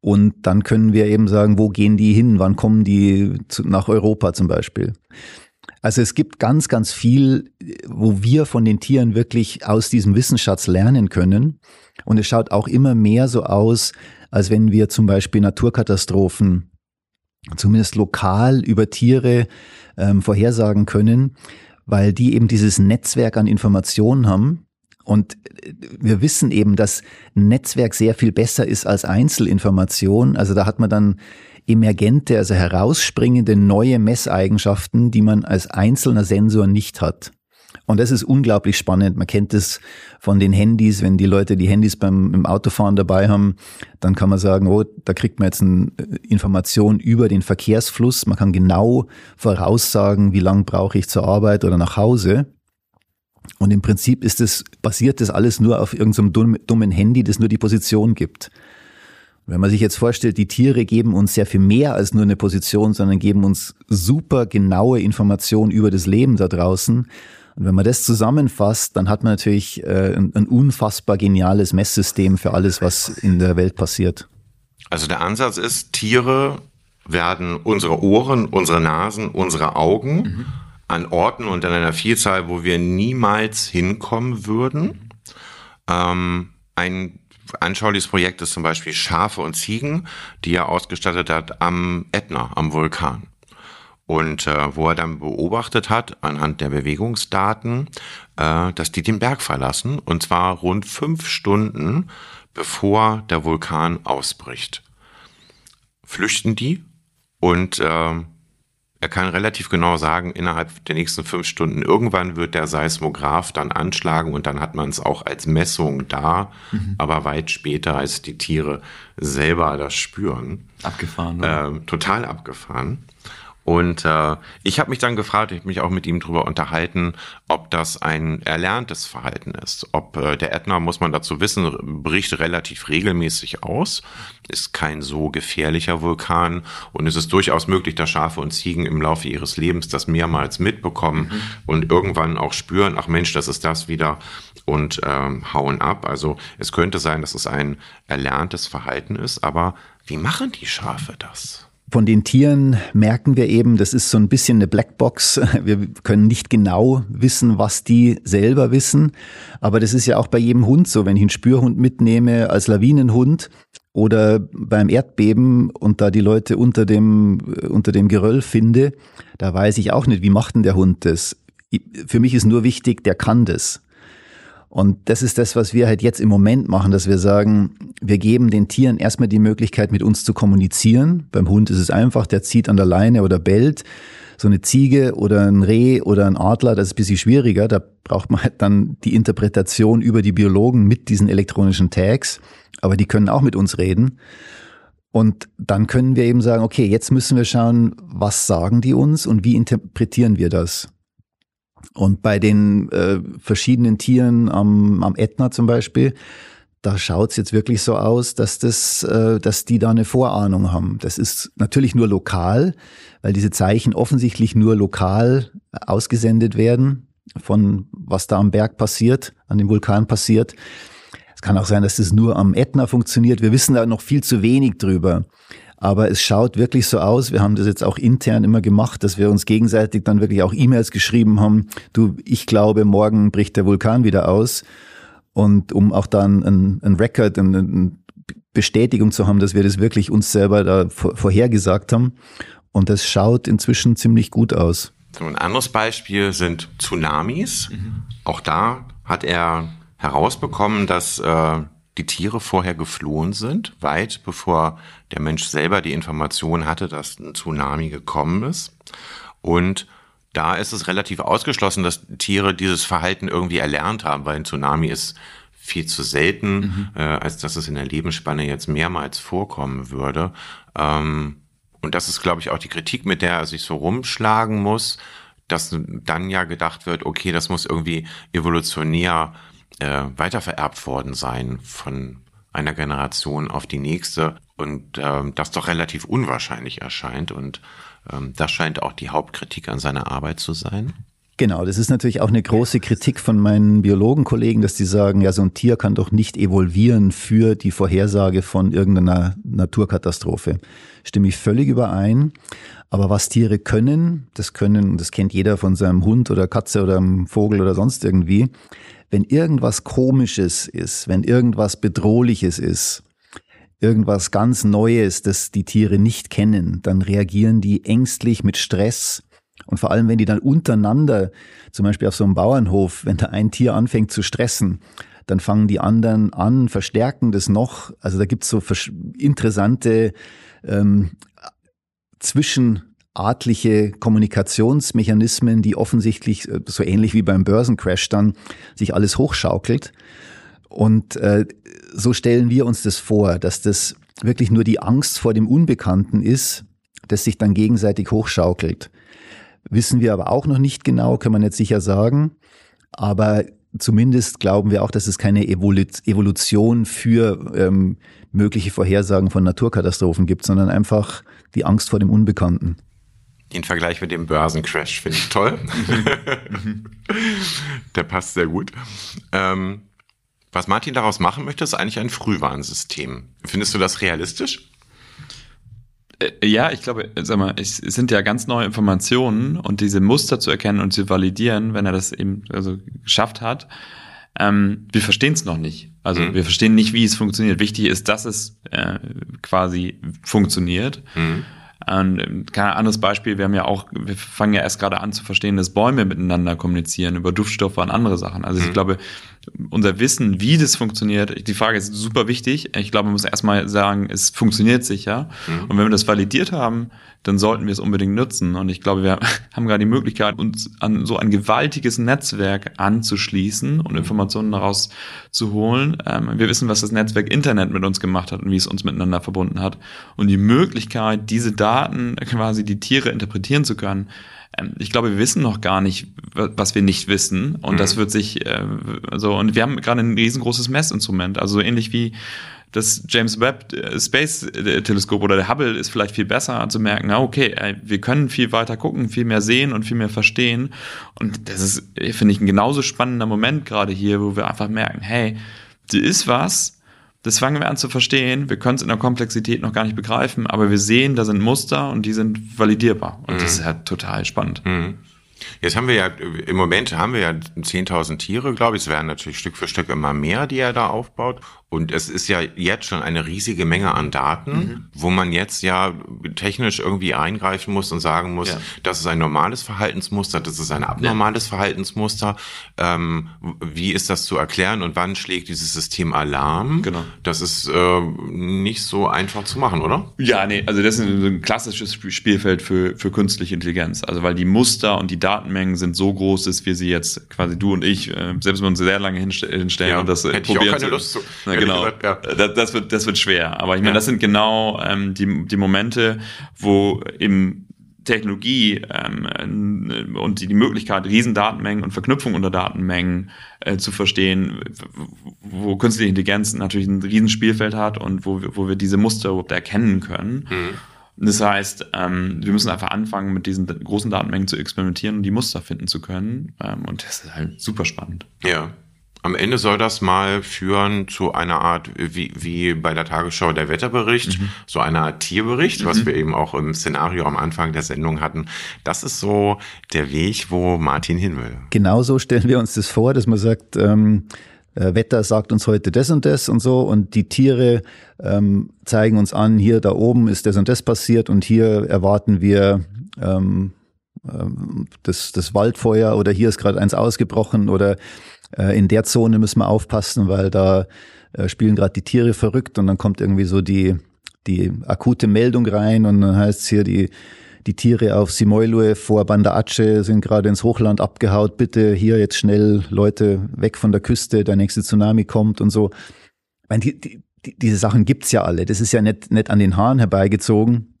Und dann können wir eben sagen, wo gehen die hin? Wann kommen die zu, nach Europa zum Beispiel? Also es gibt ganz, ganz viel, wo wir von den Tieren wirklich aus diesem Wissensschatz lernen können. Und es schaut auch immer mehr so aus, als wenn wir zum Beispiel Naturkatastrophen zumindest lokal über Tiere ähm, vorhersagen können, weil die eben dieses Netzwerk an Informationen haben und wir wissen eben, dass ein Netzwerk sehr viel besser ist als Einzelinformation. Also da hat man dann emergente, also herausspringende neue Messeigenschaften, die man als einzelner Sensor nicht hat. Und das ist unglaublich spannend. Man kennt es von den Handys, wenn die Leute die Handys beim im Autofahren dabei haben, dann kann man sagen, oh, da kriegt man jetzt eine äh, Information über den Verkehrsfluss. Man kann genau voraussagen, wie lang brauche ich zur Arbeit oder nach Hause. Und im Prinzip ist es, basiert das alles nur auf irgendeinem dummen Handy, das nur die Position gibt. Wenn man sich jetzt vorstellt, die Tiere geben uns sehr viel mehr als nur eine Position, sondern geben uns super genaue Informationen über das Leben da draußen. Und wenn man das zusammenfasst, dann hat man natürlich äh, ein, ein unfassbar geniales Messsystem für alles, was in der Welt passiert. Also der Ansatz ist, Tiere werden unsere Ohren, unsere Nasen, unsere Augen mhm an Orten und an einer Vielzahl, wo wir niemals hinkommen würden. Ähm, ein anschauliches Projekt ist zum Beispiel Schafe und Ziegen, die er ausgestattet hat am Ätna, am Vulkan. Und äh, wo er dann beobachtet hat, anhand der Bewegungsdaten, äh, dass die den Berg verlassen, und zwar rund fünf Stunden, bevor der Vulkan ausbricht. Flüchten die und äh, Er kann relativ genau sagen, innerhalb der nächsten fünf Stunden, irgendwann wird der Seismograph dann anschlagen und dann hat man es auch als Messung da, mhm. aber weit später, als die Tiere selber das spüren. Abgefahren. Ne? Äh, total abgefahren. Und äh, ich habe mich dann gefragt, ich habe mich auch mit ihm darüber unterhalten, ob das ein erlerntes Verhalten ist. Ob äh, der Ätna, muss man dazu wissen, bricht relativ regelmäßig aus, ist kein so gefährlicher Vulkan und es ist durchaus möglich, dass Schafe und Ziegen im Laufe ihres Lebens das mehrmals mitbekommen mhm. und irgendwann auch spüren, ach Mensch, das ist das wieder und ähm, hauen ab. Also es könnte sein, dass es ein erlerntes Verhalten ist, aber wie machen die Schafe das? Von den Tieren merken wir eben, das ist so ein bisschen eine Blackbox. Wir können nicht genau wissen, was die selber wissen. Aber das ist ja auch bei jedem Hund so. Wenn ich einen Spürhund mitnehme als Lawinenhund oder beim Erdbeben und da die Leute unter dem, unter dem Geröll finde, da weiß ich auch nicht, wie macht denn der Hund das? Für mich ist nur wichtig, der kann das. Und das ist das, was wir halt jetzt im Moment machen, dass wir sagen, wir geben den Tieren erstmal die Möglichkeit, mit uns zu kommunizieren. Beim Hund ist es einfach, der zieht an der Leine oder bellt. So eine Ziege oder ein Reh oder ein Adler, das ist ein bisschen schwieriger. Da braucht man halt dann die Interpretation über die Biologen mit diesen elektronischen Tags. Aber die können auch mit uns reden. Und dann können wir eben sagen, okay, jetzt müssen wir schauen, was sagen die uns und wie interpretieren wir das? Und bei den äh, verschiedenen Tieren am, am Ätna zum Beispiel, da schaut's jetzt wirklich so aus, dass, das, äh, dass die da eine Vorahnung haben. Das ist natürlich nur lokal, weil diese Zeichen offensichtlich nur lokal ausgesendet werden von was da am Berg passiert, an dem Vulkan passiert. Es kann auch sein, dass das nur am Ätna funktioniert. Wir wissen da noch viel zu wenig drüber. Aber es schaut wirklich so aus. Wir haben das jetzt auch intern immer gemacht, dass wir uns gegenseitig dann wirklich auch E-Mails geschrieben haben. Du, ich glaube, morgen bricht der Vulkan wieder aus. Und um auch dann ein, ein Record, eine, eine Bestätigung zu haben, dass wir das wirklich uns selber da vorhergesagt haben. Und das schaut inzwischen ziemlich gut aus. So ein anderes Beispiel sind Tsunamis. Mhm. Auch da hat er herausbekommen, dass äh, die Tiere vorher geflohen sind, weit bevor der Mensch selber die Information hatte, dass ein Tsunami gekommen ist. Und da ist es relativ ausgeschlossen, dass Tiere dieses Verhalten irgendwie erlernt haben, weil ein Tsunami ist viel zu selten, mhm. äh, als dass es in der Lebensspanne jetzt mehrmals vorkommen würde. Ähm, und das ist, glaube ich, auch die Kritik, mit der er sich so rumschlagen muss, dass dann ja gedacht wird, okay, das muss irgendwie evolutionär äh, weitervererbt worden sein von einer Generation auf die nächste und ähm, das doch relativ unwahrscheinlich erscheint und ähm, das scheint auch die Hauptkritik an seiner Arbeit zu sein. Genau, das ist natürlich auch eine große Kritik von meinen Biologenkollegen, dass die sagen, ja, so ein Tier kann doch nicht evolvieren für die Vorhersage von irgendeiner Naturkatastrophe. Stimme ich völlig überein. Aber was Tiere können, das können, das kennt jeder von seinem Hund oder Katze oder einem Vogel oder sonst irgendwie, wenn irgendwas Komisches ist, wenn irgendwas Bedrohliches ist, irgendwas ganz Neues, das die Tiere nicht kennen, dann reagieren die ängstlich mit Stress. Und vor allem, wenn die dann untereinander, zum Beispiel auf so einem Bauernhof, wenn da ein Tier anfängt zu stressen, dann fangen die anderen an, verstärken das noch. Also da gibt's so interessante ähm, zwischen artliche Kommunikationsmechanismen, die offensichtlich äh, so ähnlich wie beim Börsencrash dann sich alles hochschaukelt. Und äh, so stellen wir uns das vor, dass das wirklich nur die Angst vor dem Unbekannten ist, das sich dann gegenseitig hochschaukelt. Wissen wir aber auch noch nicht genau, kann man jetzt sicher sagen. Aber zumindest glauben wir auch, dass es keine Evolution für ähm, mögliche Vorhersagen von Naturkatastrophen gibt, sondern einfach die Angst vor dem Unbekannten. Den Vergleich mit dem Börsencrash finde ich toll. Der passt sehr gut. Ähm, was Martin daraus machen möchte, ist eigentlich ein Frühwarnsystem. Findest du das realistisch? Äh, ja, ich glaube, sag mal, es sind ja ganz neue Informationen und diese Muster zu erkennen und zu validieren, wenn er das eben also geschafft hat. Ähm, wir verstehen es noch nicht. Also mhm. wir verstehen nicht, wie es funktioniert. Wichtig ist, dass es äh, quasi funktioniert. Mhm. Ein ähm, kein anderes Beispiel, wir haben ja auch, wir fangen ja erst gerade an zu verstehen, dass Bäume miteinander kommunizieren über Duftstoffe und andere Sachen. Also mhm. ich glaube, unser Wissen, wie das funktioniert, die Frage ist super wichtig. Ich glaube, man muss erstmal sagen, es funktioniert sicher. Mhm. Und wenn wir das validiert haben, dann sollten wir es unbedingt nutzen. Und ich glaube, wir haben gerade die Möglichkeit, uns an so ein gewaltiges Netzwerk anzuschließen und mhm. Informationen daraus zu holen. Ähm, wir wissen, was das Netzwerk Internet mit uns gemacht hat und wie es uns miteinander verbunden hat. Und die Möglichkeit, diese Daten quasi die Tiere interpretieren zu können, ich glaube, wir wissen noch gar nicht, was wir nicht wissen. Und mhm. das wird sich äh, so, und wir haben gerade ein riesengroßes Messinstrument. Also so ähnlich wie das James Webb äh, Space äh, Teleskop oder der Hubble ist vielleicht viel besser zu merken, na okay, wir können viel weiter gucken, viel mehr sehen und viel mehr verstehen. Und das ist, finde ich, ein genauso spannender Moment gerade hier, wo wir einfach merken, hey, da ist was, das fangen wir an zu verstehen. Wir können es in der Komplexität noch gar nicht begreifen, aber wir sehen, da sind Muster und die sind validierbar. Und mhm. das ist ja total spannend. Mhm. Jetzt haben wir ja, im Moment haben wir ja 10.000 Tiere, glaube ich. Es werden natürlich Stück für Stück immer mehr, die er da aufbaut. Und es ist ja jetzt schon eine riesige Menge an Daten, mhm. wo man jetzt ja technisch irgendwie eingreifen muss und sagen muss, ja. das ist ein normales Verhaltensmuster, das ist ein abnormales ja. Verhaltensmuster. Ähm, wie ist das zu erklären und wann schlägt dieses System Alarm? Genau. Das ist äh, nicht so einfach zu machen, oder? Ja, nee, also das ist ein klassisches Spielfeld für, für künstliche Intelligenz. Also weil die Muster und die Datenmengen sind so groß, dass wir sie jetzt quasi du und ich, äh, selbst wenn wir uns sehr lange hinstellen ja, und das äh, hätte probieren. Ich auch keine Lust zu. Na, genau. Gesagt, ja. das, das, wird, das wird schwer. Aber ich meine, ja. das sind genau ähm, die, die Momente, wo im Technologie ähm, und die, die Möglichkeit, Riesendatenmengen und Verknüpfung unter Datenmengen äh, zu verstehen, wo künstliche Intelligenz natürlich ein Riesenspielfeld hat und wo, wo wir diese Muster überhaupt erkennen können. Mhm. Das heißt, ähm, wir müssen einfach anfangen, mit diesen großen Datenmengen zu experimentieren und die Muster finden zu können. Ähm, und das ist halt super spannend. Ja. Am Ende soll das mal führen zu einer Art, wie, wie bei der Tagesschau der Wetterbericht, mhm. so eine Art Tierbericht, mhm. was wir eben auch im Szenario am Anfang der Sendung hatten. Das ist so der Weg, wo Martin hin will. Genauso stellen wir uns das vor, dass man sagt, ähm, äh, Wetter sagt uns heute das und das und so und die Tiere ähm, zeigen uns an, hier da oben ist das und das passiert und hier erwarten wir ähm, ähm das, das Waldfeuer oder hier ist gerade eins ausgebrochen oder äh, in der Zone müssen wir aufpassen, weil da äh, spielen gerade die Tiere verrückt und dann kommt irgendwie so die, die akute Meldung rein und dann heißt es hier, die, die Tiere auf Simoilue vor Banda Aceh sind gerade ins Hochland abgehaut, bitte hier jetzt schnell Leute weg von der Küste, der nächste Tsunami kommt und so. Ich meine, die, die, diese Sachen gibt's ja alle. Das ist ja nicht, nicht an den Haaren herbeigezogen.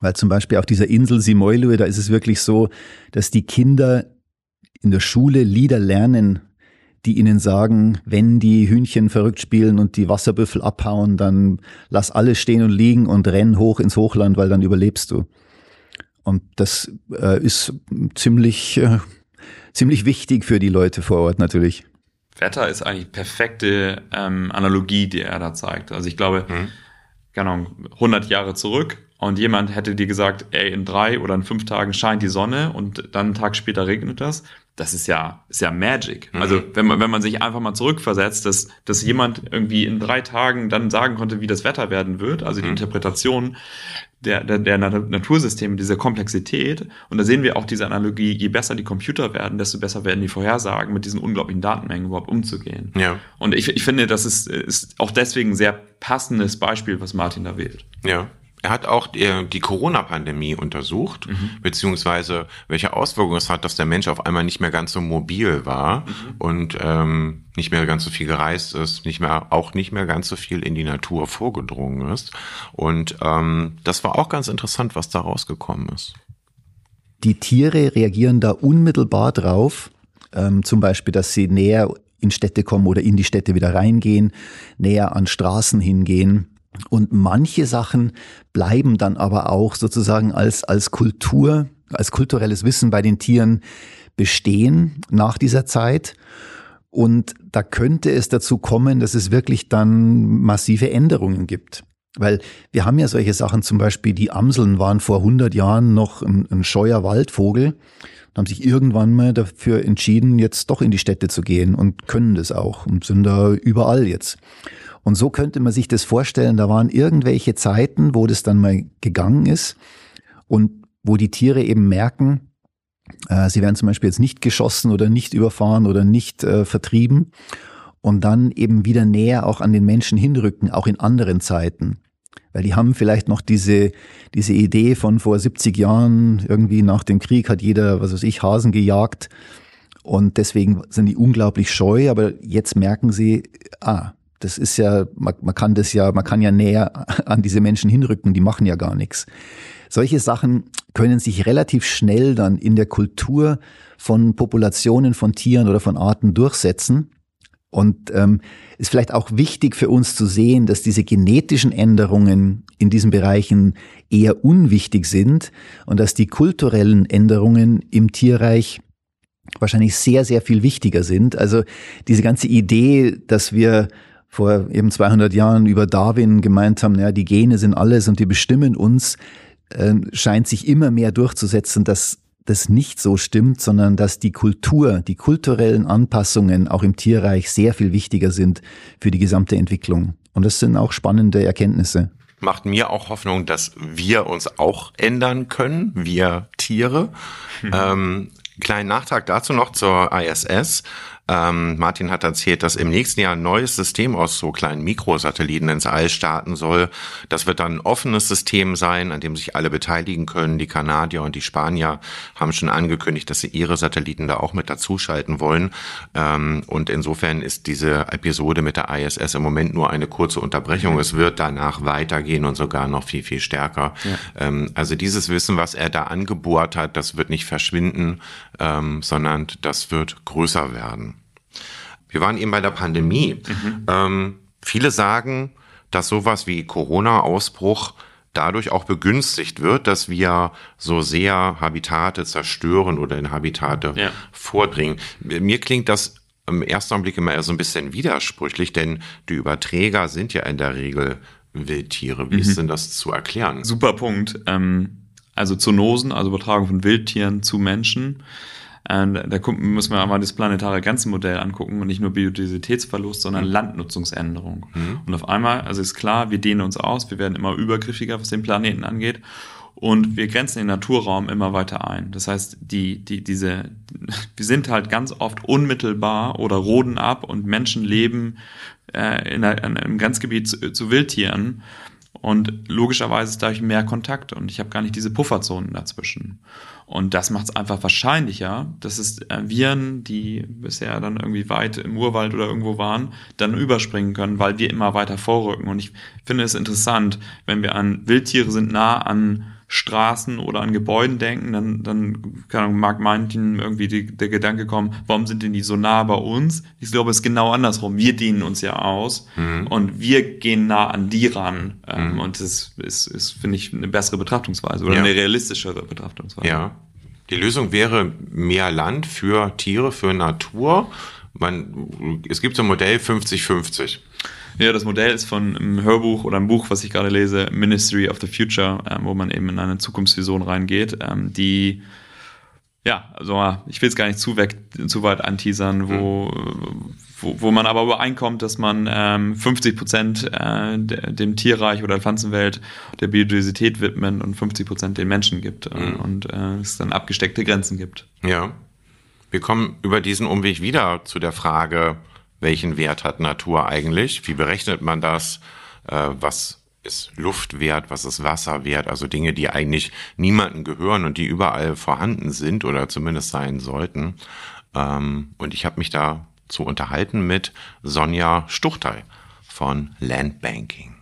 Weil zum Beispiel auf dieser Insel Simoilue, da ist es wirklich so, dass die Kinder in der Schule Lieder lernen die ihnen sagen, wenn die Hühnchen verrückt spielen und die Wasserbüffel abhauen, dann lass alles stehen und liegen und renn hoch ins Hochland, weil dann überlebst du. Und das äh, ist ziemlich, äh, ziemlich wichtig für die Leute vor Ort natürlich. Wetter ist eigentlich perfekte ähm, Analogie, die er da zeigt. Also ich glaube, mhm. keine Ahnung, 100 Jahre zurück und jemand hätte dir gesagt, ey, in drei oder in fünf Tagen scheint die Sonne und dann einen Tag später regnet das, das ist ja, ist ja Magic. Mhm. Also wenn man, wenn man sich einfach mal zurückversetzt, dass, dass jemand irgendwie in drei Tagen dann sagen konnte, wie das Wetter werden wird, also die mhm. Interpretation der, der, der Natursysteme, diese Komplexität. Und da sehen wir auch diese Analogie, je besser die Computer werden, desto besser werden die Vorhersagen, mit diesen unglaublichen Datenmengen überhaupt umzugehen. Ja. Und ich, ich finde, das ist, ist auch deswegen ein sehr passendes Beispiel, was Martin da wählt. Ja. Er hat auch die, die Corona-Pandemie untersucht, mhm. beziehungsweise welche Auswirkungen es hat, dass der Mensch auf einmal nicht mehr ganz so mobil war mhm. und ähm, nicht mehr ganz so viel gereist ist, nicht mehr auch nicht mehr ganz so viel in die Natur vorgedrungen ist. Und ähm, das war auch ganz interessant, was da rausgekommen ist. Die Tiere reagieren da unmittelbar drauf, ähm, zum Beispiel, dass sie näher in Städte kommen oder in die Städte wieder reingehen, näher an Straßen hingehen und manche Sachen bleiben dann aber auch sozusagen als, als Kultur, als kulturelles Wissen bei den Tieren bestehen nach dieser Zeit. Und da könnte es dazu kommen, dass es wirklich dann massive Änderungen gibt. Weil wir haben ja solche Sachen, zum Beispiel die Amseln waren vor 100 Jahren noch ein, ein scheuer Waldvogel und haben sich irgendwann mal dafür entschieden, jetzt doch in die Städte zu gehen und können das auch und sind da überall jetzt. Und so könnte man sich das vorstellen, da waren irgendwelche Zeiten, wo das dann mal gegangen ist und wo die Tiere eben merken, äh, sie werden zum Beispiel jetzt nicht geschossen oder nicht überfahren oder nicht äh, vertrieben. und dann eben wieder näher auch an den Menschen hinrücken, auch in anderen Zeiten. Weil die haben vielleicht noch diese, diese Idee von vor 70 Jahren, irgendwie nach dem Krieg hat jeder, was weiß ich, Hasen gejagt. Und deswegen sind die unglaublich scheu, aber jetzt merken sie, ah, das ist ja, man, man kann das ja, man kann ja näher an diese Menschen hinrücken, die machen ja gar nichts. Solche Sachen können sich relativ schnell dann in der Kultur von Populationen von Tieren oder von Arten durchsetzen. Und ähm, ist vielleicht auch wichtig für uns zu sehen, dass diese genetischen Änderungen in diesen Bereichen eher unwichtig sind und dass die kulturellen Änderungen im Tierreich wahrscheinlich sehr, sehr viel wichtiger sind. Also diese ganze Idee, dass wir vor eben 200 Jahren über Darwin gemeint haben, ja, die Gene sind alles und die bestimmen uns, äh, scheint sich immer mehr durchzusetzen, dass das nicht so stimmt, sondern dass die Kultur, die kulturellen Anpassungen auch im Tierreich sehr viel wichtiger sind für die gesamte Entwicklung. Und das sind auch spannende Erkenntnisse. Macht mir auch Hoffnung, dass wir uns auch ändern können, wir Tiere. Mhm. Ähm, kleinen Nachtrag dazu noch zur ISS. Ähm, Martin hat erzählt, dass im nächsten Jahr ein neues System aus so kleinen Mikrosatelliten ins All starten soll. Das wird dann ein offenes System sein, an dem sich alle beteiligen können. Die Kanadier und die Spanier haben schon angekündigt, dass sie ihre Satelliten da auch mit dazuschalten wollen. Ähm, und insofern ist diese Episode mit der ISS im Moment nur eine kurze Unterbrechung. Es wird danach weitergehen und sogar noch viel, viel stärker. Ja. Ähm, also dieses Wissen, was er da angebohrt hat, das wird nicht verschwinden, ähm, sondern das wird größer werden. Wir waren eben bei der Pandemie. Mhm. Ähm, viele sagen, dass sowas wie Corona-Ausbruch dadurch auch begünstigt wird, dass wir so sehr Habitate zerstören oder in Habitate ja. vordringen. Mir klingt das im ersten Augenblick immer eher so ein bisschen widersprüchlich, denn die Überträger sind ja in der Regel Wildtiere. Wie mhm. ist denn das zu erklären? Super Punkt. Ähm, also Zoonosen, also Übertragung von Wildtieren zu Menschen da müssen wir einmal das planetare Grenzenmodell angucken und nicht nur Biodiversitätsverlust, sondern mhm. Landnutzungsänderung. Mhm. Und auf einmal, also ist klar, wir dehnen uns aus, wir werden immer übergriffiger, was den Planeten angeht. Und wir grenzen den Naturraum immer weiter ein. Das heißt, die, die, diese, wir sind halt ganz oft unmittelbar oder roden ab und Menschen leben äh, in, einem Grenzgebiet zu, zu Wildtieren. Und logischerweise ist dadurch mehr Kontakt und ich habe gar nicht diese Pufferzonen dazwischen. Und das macht es einfach wahrscheinlicher, dass es äh, Viren, die bisher dann irgendwie weit im Urwald oder irgendwo waren, dann überspringen können, weil wir immer weiter vorrücken. Und ich finde es interessant, wenn wir an Wildtiere sind nah an Straßen oder an Gebäuden denken, dann, dann kann, mag manchen irgendwie die, der Gedanke kommen, warum sind denn die so nah bei uns? Ich glaube, es ist genau andersrum. Wir dienen uns ja aus mhm. und wir gehen nah an die ran. Ähm, mhm. Und das ist, ist finde ich, eine bessere Betrachtungsweise oder ja. eine realistischere Betrachtungsweise. Ja. Die Lösung wäre mehr Land für Tiere, für Natur. Man, es gibt so ein Modell 50-50. Ja, das Modell ist von einem Hörbuch oder einem Buch, was ich gerade lese, Ministry of the Future, ähm, wo man eben in eine Zukunftsvision reingeht, ähm, die ja, also ich will es gar nicht zu, weg, zu weit anteasern, wo, mhm. wo, wo man aber übereinkommt, dass man ähm, 50 Prozent äh, dem Tierreich oder der Pflanzenwelt der Biodiversität widmen und 50 Prozent den Menschen gibt äh, mhm. und äh, es dann abgesteckte Grenzen gibt. Ja. Wir kommen über diesen Umweg wieder zu der Frage, welchen Wert hat Natur eigentlich? Wie berechnet man das? Äh, was ist Luft wert? Was ist Wasser wert? Also Dinge, die eigentlich niemandem gehören und die überall vorhanden sind oder zumindest sein sollten. Ähm, und ich habe mich da zu unterhalten mit Sonja Stuchtey von Landbanking.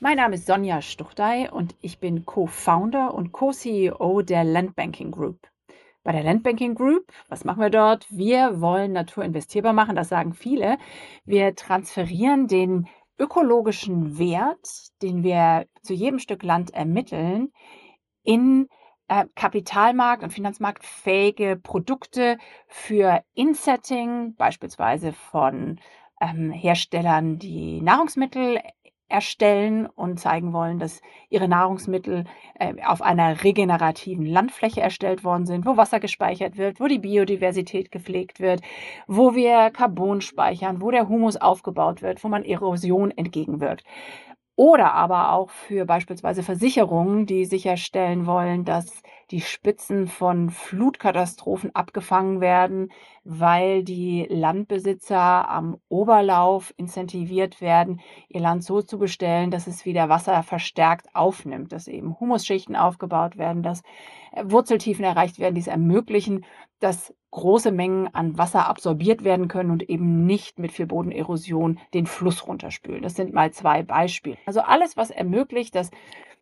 Mein Name ist Sonja Stuchtey und ich bin Co-Founder und Co-CEO der Landbanking Group. Bei der Landbanking Group, was machen wir dort? Wir wollen Natur investierbar machen, das sagen viele. Wir transferieren den ökologischen Wert, den wir zu jedem Stück Land ermitteln, in äh, Kapitalmarkt- und Finanzmarktfähige Produkte für Insetting, beispielsweise von ähm, Herstellern, die Nahrungsmittel erstellen und zeigen wollen, dass ihre Nahrungsmittel äh, auf einer regenerativen Landfläche erstellt worden sind, wo Wasser gespeichert wird, wo die Biodiversität gepflegt wird, wo wir Carbon speichern, wo der Humus aufgebaut wird, wo man Erosion entgegenwirkt. Oder aber auch für beispielsweise Versicherungen, die sicherstellen wollen, dass die Spitzen von Flutkatastrophen abgefangen werden, weil die Landbesitzer am Oberlauf incentiviert werden, ihr Land so zu bestellen, dass es wieder Wasser verstärkt aufnimmt, dass eben Humusschichten aufgebaut werden, dass Wurzeltiefen erreicht werden, die es ermöglichen, dass große Mengen an Wasser absorbiert werden können und eben nicht mit viel Bodenerosion den Fluss runterspülen. Das sind mal zwei Beispiele. Also alles, was ermöglicht, dass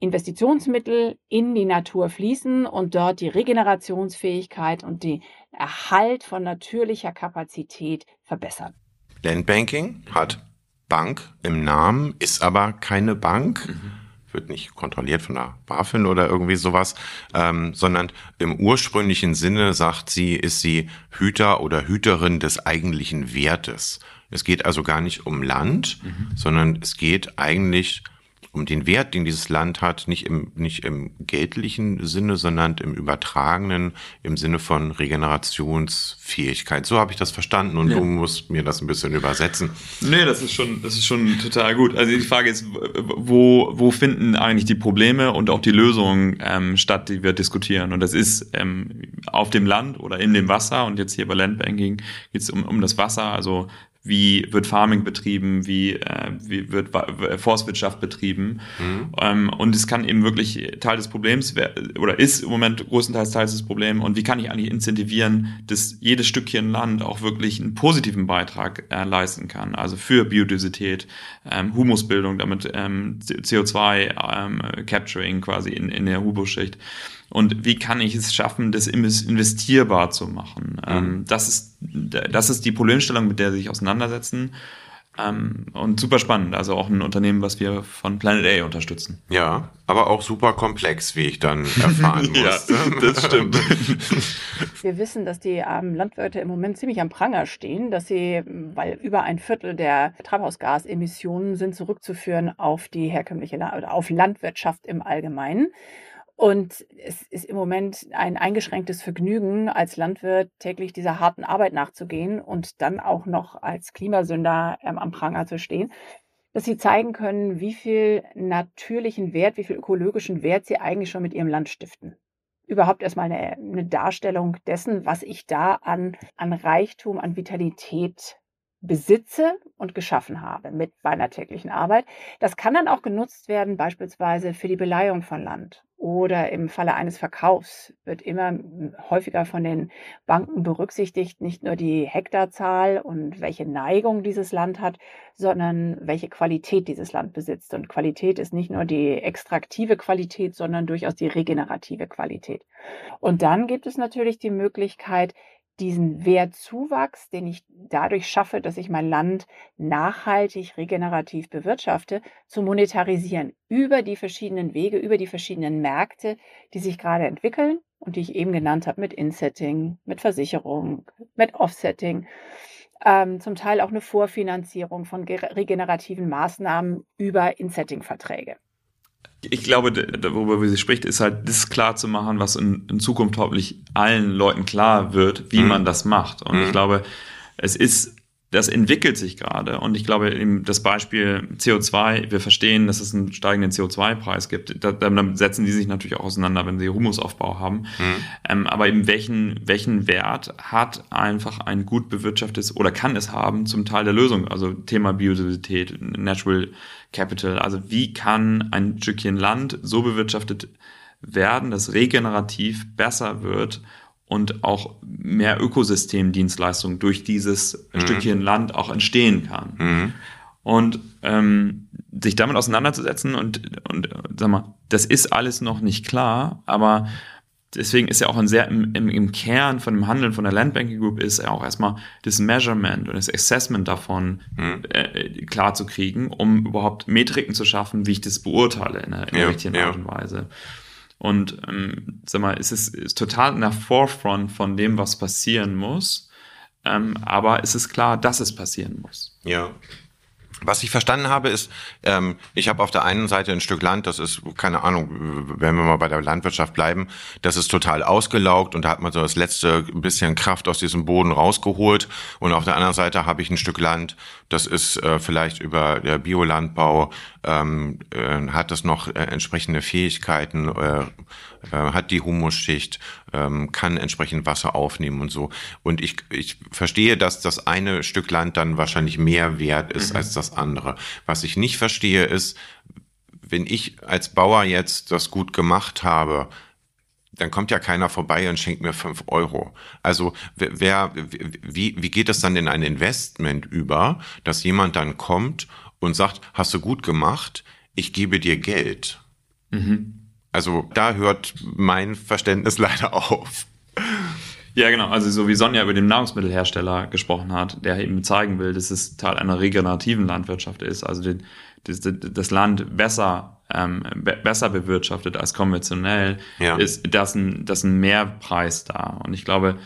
Investitionsmittel in die Natur fließen und dort die Regenerationsfähigkeit und den Erhalt von natürlicher Kapazität verbessern. Landbanking hat Bank im Namen, ist aber keine Bank. Mhm wird nicht kontrolliert von der BaFin oder irgendwie sowas, ähm, sondern im ursprünglichen Sinne, sagt sie, ist sie Hüter oder Hüterin des eigentlichen Wertes. Es geht also gar nicht um Land, mhm. sondern es geht eigentlich um den Wert, den dieses Land hat, nicht im, nicht im geldlichen Sinne, sondern im übertragenen, im Sinne von Regenerationsfähigkeit. So habe ich das verstanden und ja. du musst mir das ein bisschen übersetzen. Nee, das ist schon, das ist schon total gut. Also die Frage ist, wo, wo finden eigentlich die Probleme und auch die Lösungen ähm, statt, die wir diskutieren? Und das ist ähm, auf dem Land oder in dem Wasser und jetzt hier bei Landbanking geht es um, um das Wasser, also wie wird Farming betrieben, wie, äh, wie wird Forstwirtschaft betrieben. Mhm. Ähm, und es kann eben wirklich Teil des Problems oder ist im Moment größtenteils Teil des Problems. Und wie kann ich eigentlich incentivieren, dass jedes Stückchen Land auch wirklich einen positiven Beitrag äh, leisten kann? Also für Biodiversität, ähm, Humusbildung, damit ähm, CO2-Capturing ähm, quasi in, in der Humusschicht. Und wie kann ich es schaffen, das investierbar zu machen? Mhm. Ähm, das, ist, das ist die Problemstellung, mit der sie sich auseinandersetzen. Ähm, und super spannend. Also auch ein Unternehmen, was wir von Planet A unterstützen. Ja, aber auch super komplex, wie ich dann erfahren musste. ja, das stimmt. Wir wissen, dass die armen Landwirte im Moment ziemlich am Pranger stehen, dass sie, weil über ein Viertel der Treibhausgasemissionen sind zurückzuführen auf die herkömmliche oder auf Landwirtschaft im Allgemeinen. Und es ist im Moment ein eingeschränktes Vergnügen, als Landwirt täglich dieser harten Arbeit nachzugehen und dann auch noch als Klimasünder ähm, am Pranger zu stehen, dass sie zeigen können, wie viel natürlichen Wert, wie viel ökologischen Wert sie eigentlich schon mit ihrem Land stiften. Überhaupt erstmal eine, eine Darstellung dessen, was ich da an, an Reichtum, an Vitalität besitze und geschaffen habe mit meiner täglichen Arbeit. Das kann dann auch genutzt werden, beispielsweise für die Beleihung von Land oder im Falle eines Verkaufs wird immer häufiger von den Banken berücksichtigt, nicht nur die Hektarzahl und welche Neigung dieses Land hat, sondern welche Qualität dieses Land besitzt. Und Qualität ist nicht nur die extraktive Qualität, sondern durchaus die regenerative Qualität. Und dann gibt es natürlich die Möglichkeit, diesen Wertzuwachs, den ich dadurch schaffe, dass ich mein Land nachhaltig, regenerativ bewirtschafte, zu monetarisieren über die verschiedenen Wege, über die verschiedenen Märkte, die sich gerade entwickeln und die ich eben genannt habe mit Insetting, mit Versicherung, mit Offsetting, ähm, zum Teil auch eine Vorfinanzierung von regenerativen Maßnahmen über Insetting-Verträge ich glaube, worüber sie spricht, ist halt das klar zu machen, was in, in Zukunft hoffentlich allen Leuten klar wird, wie mhm. man das macht. Und mhm. ich glaube, es ist das entwickelt sich gerade. Und ich glaube, eben das Beispiel CO2, wir verstehen, dass es einen steigenden CO2-Preis gibt. Da, dann setzen die sich natürlich auch auseinander, wenn sie Humusaufbau haben. Mhm. Ähm, aber eben welchen, welchen Wert hat einfach ein gut bewirtschaftetes oder kann es haben zum Teil der Lösung? Also Thema Biodiversität, Natural Capital. Also wie kann ein Stückchen Land so bewirtschaftet werden, dass regenerativ besser wird und auch mehr Ökosystemdienstleistungen durch dieses mhm. Stückchen Land auch entstehen kann. Mhm. Und ähm, sich damit auseinanderzusetzen und, und sag mal, das ist alles noch nicht klar, aber deswegen ist ja auch ein sehr im, im, im Kern von dem Handeln von der Landbanking Group ist ja auch erstmal das Measurement und das Assessment davon mhm. äh, klar zu kriegen, um überhaupt Metriken zu schaffen, wie ich das beurteile in einer, in einer ja, richtigen ja. Art und Weise. Und ähm, sag mal, es ist, ist total in der Forefront von dem, was passieren muss. Ähm, aber es ist klar, dass es passieren muss. Ja. Was ich verstanden habe, ist, ähm, ich habe auf der einen Seite ein Stück Land, das ist, keine Ahnung, wenn wir mal bei der Landwirtschaft bleiben, das ist total ausgelaugt und da hat man so das letzte bisschen Kraft aus diesem Boden rausgeholt. Und auf der anderen Seite habe ich ein Stück Land, das ist äh, vielleicht über der Biolandbau, ähm, äh, hat das noch äh, entsprechende Fähigkeiten, äh, äh, hat die Humusschicht, ähm, kann entsprechend Wasser aufnehmen und so. Und ich, ich verstehe, dass das eine Stück Land dann wahrscheinlich mehr wert ist mhm. als das andere. Was ich nicht verstehe, ist, wenn ich als Bauer jetzt das gut gemacht habe, dann kommt ja keiner vorbei und schenkt mir fünf Euro. Also wer, wie, wie geht das dann in ein Investment über, dass jemand dann kommt und sagt, hast du gut gemacht, ich gebe dir Geld. Mhm. Also da hört mein Verständnis leider auf. Ja, genau. Also so wie Sonja über den Nahrungsmittelhersteller gesprochen hat, der eben zeigen will, dass es Teil einer regenerativen Landwirtschaft ist, also den, das, das Land besser, ähm, besser bewirtschaftet als konventionell, ja. ist das ein, das ein Mehrpreis da. Und ich glaube,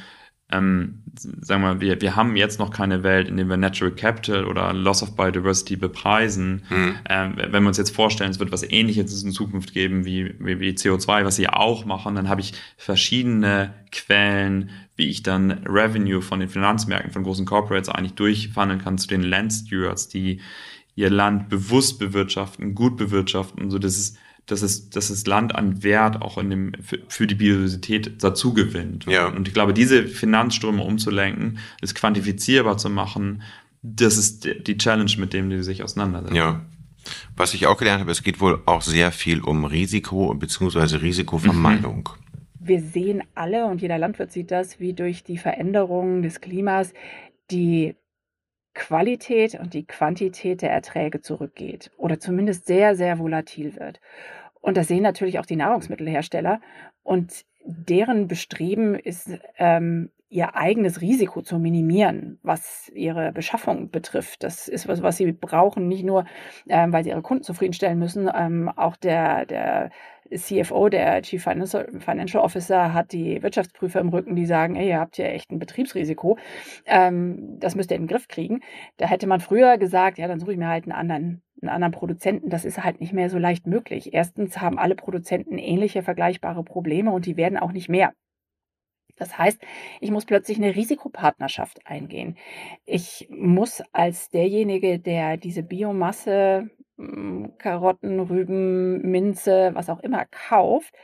ähm, sagen wir, wir, wir haben jetzt noch keine Welt, in der wir Natural Capital oder Loss of Biodiversity bepreisen. Mhm. Ähm, wenn wir uns jetzt vorstellen, es wird was ähnliches in Zukunft geben wie, wie, wie CO2, was sie auch machen, dann habe ich verschiedene Quellen, wie ich dann Revenue von den Finanzmärkten, von großen Corporates eigentlich durchfandeln kann zu den Land Stewards, die ihr Land bewusst bewirtschaften, gut bewirtschaften, so dass es dass es, dass das Land an Wert auch in dem, für, für die Biodiversität dazu gewinnt. Ja. Und ich glaube, diese Finanzströme umzulenken, es quantifizierbar zu machen, das ist die Challenge, mit dem die sich auseinandersetzen. Ja. Was ich auch gelernt habe, es geht wohl auch sehr viel um Risiko bzw. Risikovermeidung. Mhm. Wir sehen alle, und jeder Landwirt sieht das, wie durch die Veränderungen des Klimas die Qualität und die Quantität der Erträge zurückgeht oder zumindest sehr, sehr volatil wird. Und das sehen natürlich auch die Nahrungsmittelhersteller. Und deren Bestreben ist, ähm, ihr eigenes Risiko zu minimieren, was ihre Beschaffung betrifft. Das ist was, was sie brauchen, nicht nur, ähm, weil sie ihre Kunden zufriedenstellen müssen. Ähm, auch der, der CFO, der Chief Financial Officer, hat die Wirtschaftsprüfer im Rücken, die sagen, ey, ihr habt hier echt ein Betriebsrisiko. Ähm, das müsst ihr in den Griff kriegen. Da hätte man früher gesagt, ja, dann suche ich mir halt einen anderen einen anderen Produzenten, das ist halt nicht mehr so leicht möglich. Erstens haben alle Produzenten ähnliche vergleichbare Probleme und die werden auch nicht mehr. Das heißt, ich muss plötzlich eine Risikopartnerschaft eingehen. Ich muss als derjenige, der diese Biomasse, Karotten, Rüben, Minze, was auch immer kauft,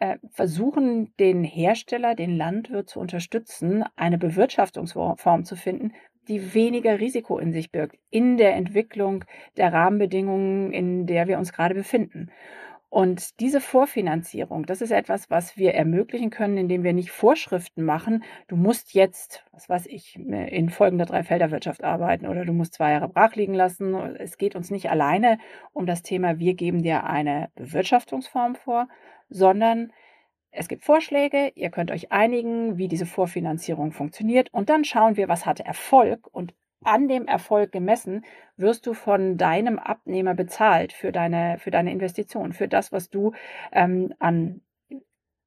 äh, versuchen, den Hersteller, den Landwirt zu unterstützen, eine Bewirtschaftungsform zu finden, die weniger Risiko in sich birgt, in der Entwicklung der Rahmenbedingungen, in der wir uns gerade befinden. Und diese Vorfinanzierung, das ist etwas, was wir ermöglichen können, indem wir nicht Vorschriften machen. Du musst jetzt, was weiß ich, in folgender Dreifelderwirtschaft arbeiten oder du musst zwei Jahre brach liegen lassen. Es geht uns nicht alleine um das Thema, wir geben dir eine Bewirtschaftungsform vor, sondern es gibt Vorschläge, ihr könnt euch einigen, wie diese Vorfinanzierung funktioniert und dann schauen wir, was hatte Erfolg und an dem Erfolg gemessen wirst du von deinem Abnehmer bezahlt für deine, für deine Investition, für das, was du ähm, an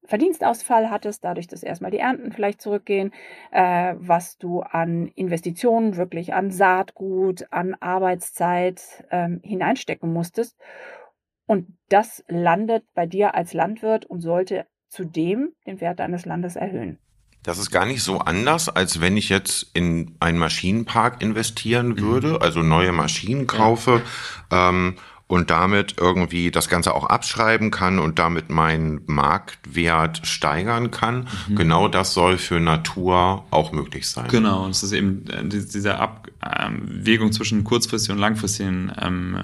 Verdienstausfall hattest, dadurch, dass erstmal die Ernten vielleicht zurückgehen, äh, was du an Investitionen, wirklich an Saatgut, an Arbeitszeit ähm, hineinstecken musstest. Und das landet bei dir als Landwirt und sollte zudem den Wert deines Landes erhöhen. Das ist gar nicht so anders, als wenn ich jetzt in einen Maschinenpark investieren mhm. würde, also neue Maschinen kaufe ja. ähm, und damit irgendwie das Ganze auch abschreiben kann und damit meinen Marktwert steigern kann. Mhm. Genau das soll für Natur auch möglich sein. Genau, und es ist eben äh, diese Abwägung zwischen kurzfristigen und langfristigen ähm,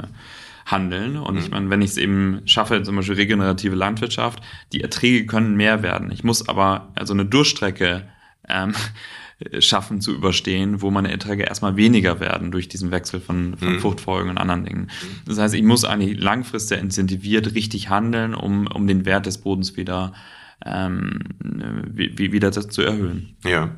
handeln. Und mhm. ich meine, wenn ich es eben schaffe, zum Beispiel regenerative Landwirtschaft, die Erträge können mehr werden. Ich muss aber also eine Durchstrecke ähm, schaffen zu überstehen, wo meine Erträge erstmal weniger werden durch diesen Wechsel von, von mhm. Fruchtfolgen und anderen Dingen. Das heißt, ich muss eigentlich langfristig incentiviert richtig handeln, um, um den Wert des Bodens wieder, ähm, wieder zu erhöhen. Ja.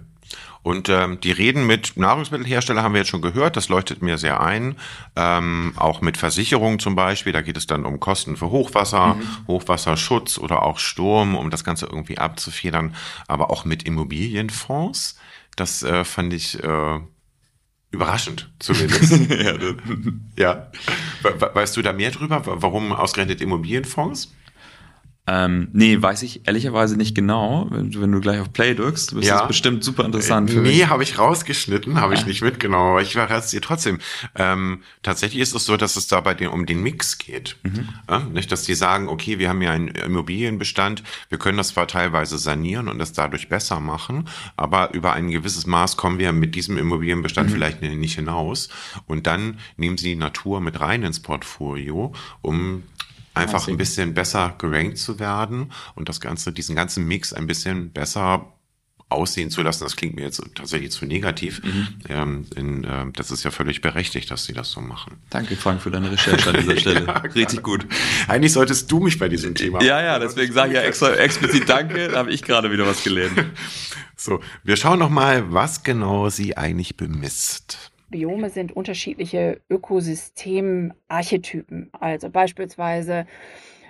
Und ähm, die Reden mit Nahrungsmittelhersteller haben wir jetzt schon gehört, das leuchtet mir sehr ein. Ähm, auch mit Versicherungen zum Beispiel, da geht es dann um Kosten für Hochwasser, mhm. Hochwasserschutz oder auch Sturm, um das Ganze irgendwie abzufedern, aber auch mit Immobilienfonds. Das äh, fand ich äh, Überraschend, zumindest. ja. ja. Weißt du da mehr drüber? Warum ausgerechnet Immobilienfonds? Ähm, nee, weiß ich ehrlicherweise nicht genau. Wenn, wenn du gleich auf Play drückst, ist ja. das bestimmt super interessant für nee, mich. Nee, habe ich rausgeschnitten, habe ich nicht mitgenommen, aber ich verrate es dir trotzdem. Ähm, tatsächlich ist es so, dass es dabei den, um den Mix geht. Mhm. Ja, nicht, dass die sagen, okay, wir haben ja einen Immobilienbestand, wir können das zwar teilweise sanieren und das dadurch besser machen, aber über ein gewisses Maß kommen wir mit diesem Immobilienbestand mhm. vielleicht nicht hinaus. Und dann nehmen sie die Natur mit rein ins Portfolio, um einfach ein bisschen besser gerankt zu werden und das Ganze, diesen ganzen Mix ein bisschen besser aussehen zu lassen. Das klingt mir jetzt tatsächlich zu negativ. Mhm. Ähm, in, äh, das ist ja völlig berechtigt, dass sie das so machen. Danke, Frank, für deine Recherche an dieser Stelle. ja, Richtig gut. Eigentlich solltest du mich bei diesem Thema. Ja, ja, deswegen sage ich ja extra explizit Danke. Da habe ich gerade wieder was gelernt. So, wir schauen noch mal, was genau sie eigentlich bemisst. Biome sind unterschiedliche Ökosystemarchetypen, also beispielsweise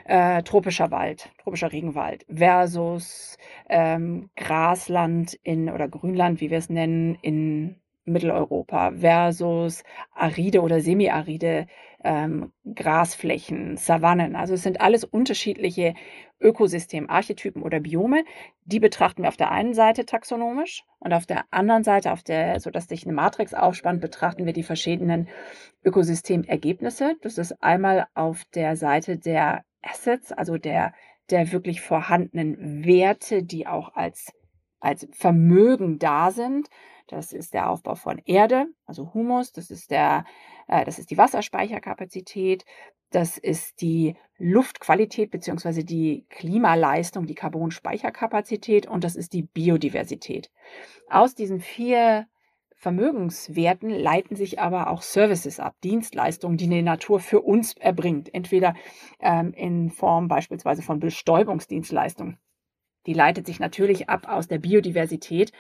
äh, tropischer Wald, tropischer Regenwald versus ähm, Grasland in oder Grünland, wie wir es nennen, in Mitteleuropa versus aride oder semiaride ähm, Grasflächen, Savannen. Also es sind alles unterschiedliche Ökosystemarchetypen oder Biome. Die betrachten wir auf der einen Seite taxonomisch und auf der anderen Seite, auf der, sodass sich eine Matrix aufspannt, betrachten wir die verschiedenen Ökosystemergebnisse. Das ist einmal auf der Seite der Assets, also der, der wirklich vorhandenen Werte, die auch als, als Vermögen da sind. Das ist der Aufbau von Erde, also Humus. Das ist, der, das ist die Wasserspeicherkapazität. Das ist die Luftqualität bzw. die Klimaleistung, die Carbonspeicherkapazität und das ist die Biodiversität. Aus diesen vier Vermögenswerten leiten sich aber auch Services ab, Dienstleistungen, die die Natur für uns erbringt, entweder ähm, in Form beispielsweise von Bestäubungsdienstleistungen. Die leitet sich natürlich ab aus der Biodiversität,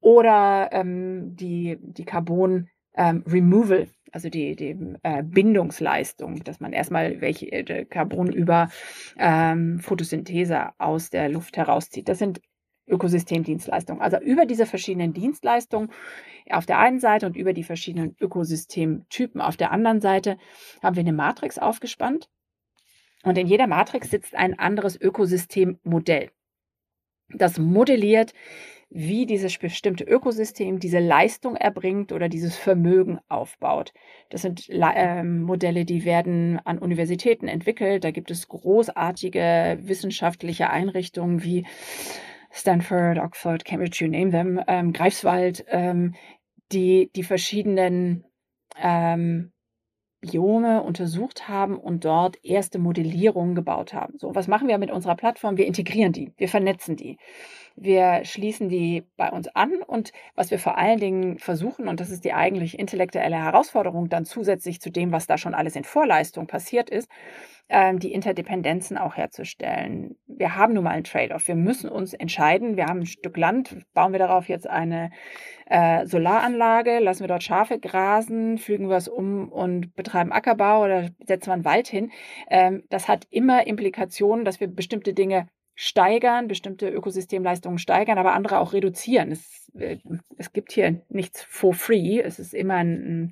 oder ähm, die, die Carbon ähm, Removal, also die, die äh, Bindungsleistung, dass man erstmal welche äh, Carbon über ähm, Photosynthese aus der Luft herauszieht. Das sind Ökosystemdienstleistungen. Also über diese verschiedenen Dienstleistungen auf der einen Seite und über die verschiedenen Ökosystemtypen auf der anderen Seite haben wir eine Matrix aufgespannt. Und in jeder Matrix sitzt ein anderes Ökosystemmodell. Das modelliert wie dieses bestimmte Ökosystem diese Leistung erbringt oder dieses Vermögen aufbaut. Das sind äh, Modelle, die werden an Universitäten entwickelt. Da gibt es großartige wissenschaftliche Einrichtungen wie Stanford, Oxford, Cambridge, you name them, ähm, Greifswald, ähm, die die verschiedenen ähm, Biome untersucht haben und dort erste Modellierungen gebaut haben. So, was machen wir mit unserer Plattform? Wir integrieren die, wir vernetzen die. Wir schließen die bei uns an und was wir vor allen Dingen versuchen, und das ist die eigentlich intellektuelle Herausforderung dann zusätzlich zu dem, was da schon alles in Vorleistung passiert ist, ähm, die Interdependenzen auch herzustellen. Wir haben nun mal einen Trade-off. Wir müssen uns entscheiden. Wir haben ein Stück Land, bauen wir darauf jetzt eine äh, Solaranlage, lassen wir dort Schafe grasen, fügen wir es um und betreiben Ackerbau oder setzen wir einen Wald hin. Ähm, das hat immer Implikationen, dass wir bestimmte Dinge steigern, bestimmte Ökosystemleistungen steigern, aber andere auch reduzieren. Es, äh, es gibt hier nichts for free. Es ist immer ein,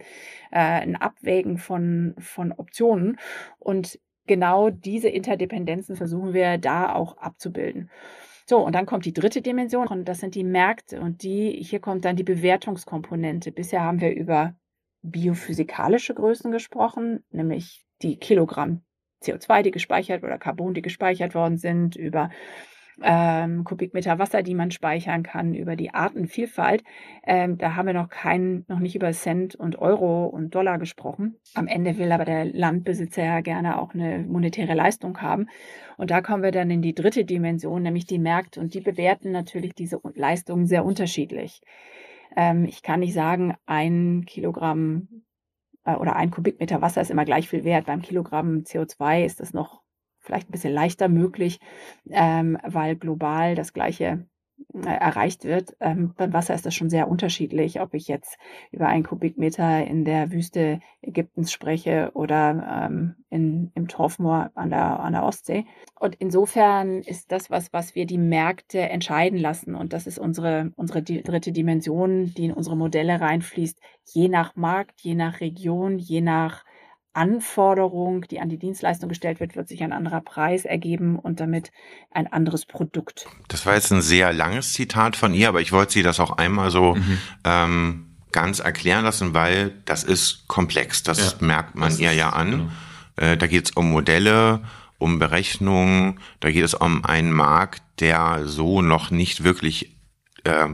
äh, ein Abwägen von, von Optionen. Und genau diese Interdependenzen versuchen wir da auch abzubilden. So, und dann kommt die dritte Dimension und das sind die Märkte und die, hier kommt dann die Bewertungskomponente. Bisher haben wir über biophysikalische Größen gesprochen, nämlich die Kilogramm CO2, die gespeichert oder Carbon, die gespeichert worden sind, über ähm, Kubikmeter Wasser, die man speichern kann, über die Artenvielfalt. Ähm, da haben wir noch keinen, noch nicht über Cent und Euro und Dollar gesprochen. Am Ende will aber der Landbesitzer ja gerne auch eine monetäre Leistung haben. Und da kommen wir dann in die dritte Dimension, nämlich die Märkte. Und die bewerten natürlich diese Leistungen sehr unterschiedlich. Ähm, ich kann nicht sagen, ein Kilogramm äh, oder ein Kubikmeter Wasser ist immer gleich viel wert. Beim Kilogramm CO2 ist das noch vielleicht ein bisschen leichter möglich, ähm, weil global das gleiche erreicht wird. Ähm, beim Wasser ist das schon sehr unterschiedlich, ob ich jetzt über einen Kubikmeter in der Wüste Ägyptens spreche oder ähm, in, im Torfmoor an der, an der Ostsee. Und insofern ist das was, was wir die Märkte entscheiden lassen. Und das ist unsere, unsere dritte Dimension, die in unsere Modelle reinfließt, je nach Markt, je nach Region, je nach Anforderung, die an die Dienstleistung gestellt wird, wird sich ein anderer Preis ergeben und damit ein anderes Produkt. Das war jetzt ein sehr langes Zitat von ihr, aber ich wollte Sie das auch einmal so mhm. ähm, ganz erklären lassen, weil das ist komplex. Das ja, merkt man ihr ja an. Genau. Äh, da geht es um Modelle, um Berechnungen, da geht es um einen Markt, der so noch nicht wirklich äh,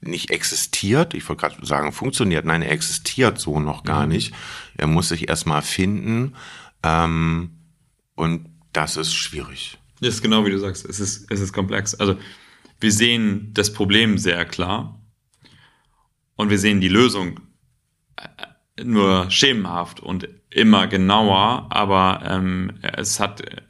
nicht existiert. Ich wollte gerade sagen, funktioniert. Nein, er existiert so noch gar mhm. nicht. Er muss sich erstmal finden. Ähm, und das ist schwierig. Das ist genau wie du sagst. Es ist, es ist komplex. Also, wir sehen das Problem sehr klar. Und wir sehen die Lösung äh, nur schemenhaft und immer genauer. Aber ähm, es hat, äh,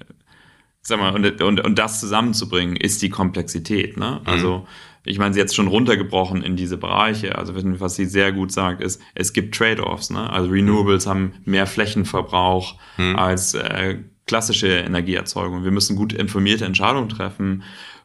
sag mal, und, und, und das zusammenzubringen, ist die Komplexität. Ne? Also, mhm ich meine, sie jetzt schon runtergebrochen in diese Bereiche. Also was sie sehr gut sagt, ist, es gibt Trade-offs. Ne? Also Renewables mhm. haben mehr Flächenverbrauch mhm. als äh, klassische Energieerzeugung. Wir müssen gut informierte Entscheidungen treffen,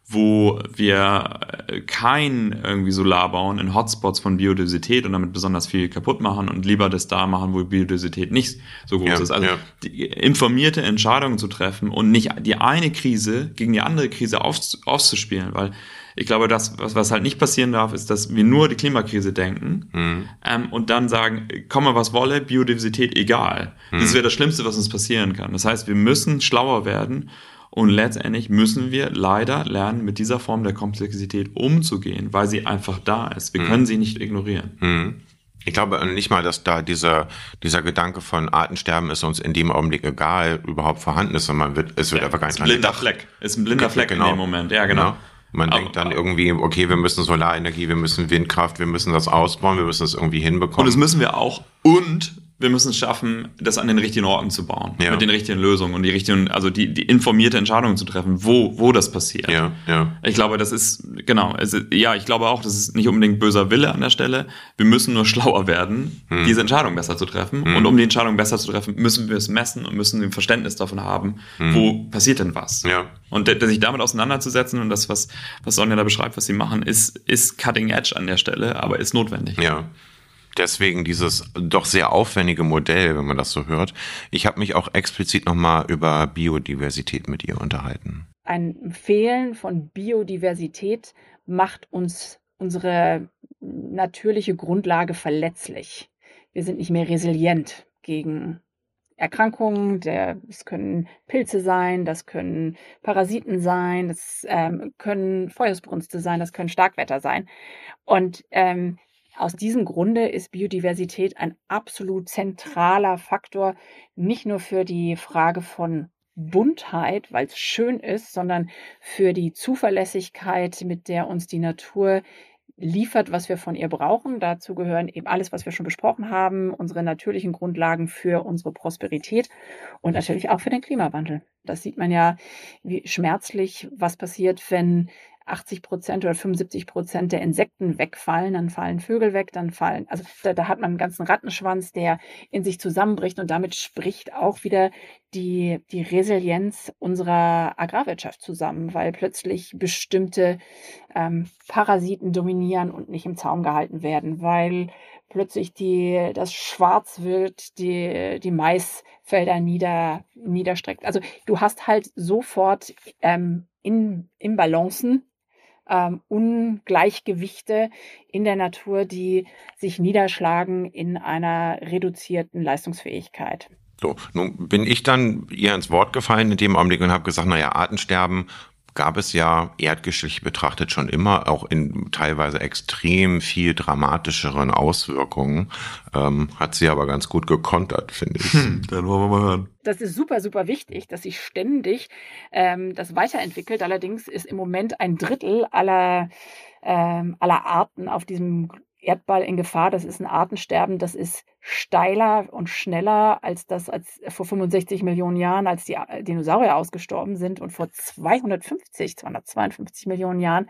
wo wir äh, kein irgendwie Solar bauen in Hotspots von Biodiversität und damit besonders viel kaputt machen und lieber das da machen, wo Biodiversität nicht so groß ja, ist. Also ja. informierte Entscheidungen zu treffen und nicht die eine Krise gegen die andere Krise auf, auszuspielen, weil ich glaube, das, was, was halt nicht passieren darf, ist, dass wir nur die Klimakrise denken mhm. ähm, und dann sagen, komme was wolle, Biodiversität egal. Mhm. Das wäre das Schlimmste, was uns passieren kann. Das heißt, wir müssen schlauer werden und letztendlich müssen wir leider lernen, mit dieser Form der Komplexität umzugehen, weil sie einfach da ist. Wir mhm. können sie nicht ignorieren. Mhm. Ich glaube nicht mal, dass da dieser, dieser Gedanke von Artensterben ist uns in dem Augenblick egal überhaupt vorhanden ist, sondern man wird, es wird ja, einfach gar nicht. Ist ein blinder Fleck. Ist ein blinder Fleck genau. in dem Moment. Ja, genau. genau. Man aber, denkt dann irgendwie, okay, wir müssen Solarenergie, wir müssen Windkraft, wir müssen das ausbauen, wir müssen es irgendwie hinbekommen. Und das müssen wir auch. Und wir müssen es schaffen, das an den richtigen Orten zu bauen, ja. mit den richtigen Lösungen und die richtigen, also die, die informierte Entscheidungen zu treffen, wo, wo das passiert. Ja, ja. Ich glaube, das ist, genau, es ist, ja, ich glaube auch, das ist nicht unbedingt böser Wille an der Stelle. Wir müssen nur schlauer werden, hm. diese Entscheidung besser zu treffen. Hm. Und um die Entscheidung besser zu treffen, müssen wir es messen und müssen ein Verständnis davon haben, hm. wo passiert denn was. Ja. Und sich damit auseinanderzusetzen und das, was, was Sonja da beschreibt, was sie machen, ist, ist cutting edge an der Stelle, aber ist notwendig. Ja deswegen dieses doch sehr aufwendige Modell, wenn man das so hört. Ich habe mich auch explizit nochmal über Biodiversität mit ihr unterhalten. Ein Fehlen von Biodiversität macht uns unsere natürliche Grundlage verletzlich. Wir sind nicht mehr resilient gegen Erkrankungen. Der, das können Pilze sein, das können Parasiten sein, das ähm, können Feuersbrunste sein, das können Starkwetter sein. Und ähm, aus diesem Grunde ist Biodiversität ein absolut zentraler Faktor, nicht nur für die Frage von Buntheit, weil es schön ist, sondern für die Zuverlässigkeit, mit der uns die Natur liefert, was wir von ihr brauchen. Dazu gehören eben alles, was wir schon besprochen haben, unsere natürlichen Grundlagen für unsere Prosperität und natürlich auch für den Klimawandel. Das sieht man ja, wie schmerzlich was passiert, wenn 80 Prozent oder 75 Prozent der Insekten wegfallen, dann fallen Vögel weg, dann fallen, also da, da, hat man einen ganzen Rattenschwanz, der in sich zusammenbricht und damit spricht auch wieder die, die Resilienz unserer Agrarwirtschaft zusammen, weil plötzlich bestimmte ähm, Parasiten dominieren und nicht im Zaum gehalten werden, weil plötzlich die, das Schwarzwild die, die Maisfelder nieder, niederstreckt. Also du hast halt sofort ähm, in, in Balancen ähm, Ungleichgewichte in der Natur, die sich niederschlagen in einer reduzierten Leistungsfähigkeit. So, nun bin ich dann ihr ins Wort gefallen in dem Augenblick und habe gesagt, naja, Artensterben gab es ja erdgeschichtlich betrachtet schon immer, auch in teilweise extrem viel dramatischeren Auswirkungen. Ähm, hat sie aber ganz gut gekontert, finde ich. Hm, dann wollen wir mal hören. Das ist super, super wichtig, dass sich ständig ähm, das weiterentwickelt. Allerdings ist im Moment ein Drittel aller, ähm, aller Arten auf diesem Erdball in Gefahr. Das ist ein Artensterben, das ist steiler und schneller als das als vor 65 Millionen Jahren, als die äh, Dinosaurier ausgestorben sind. Und vor 250, 252 Millionen Jahren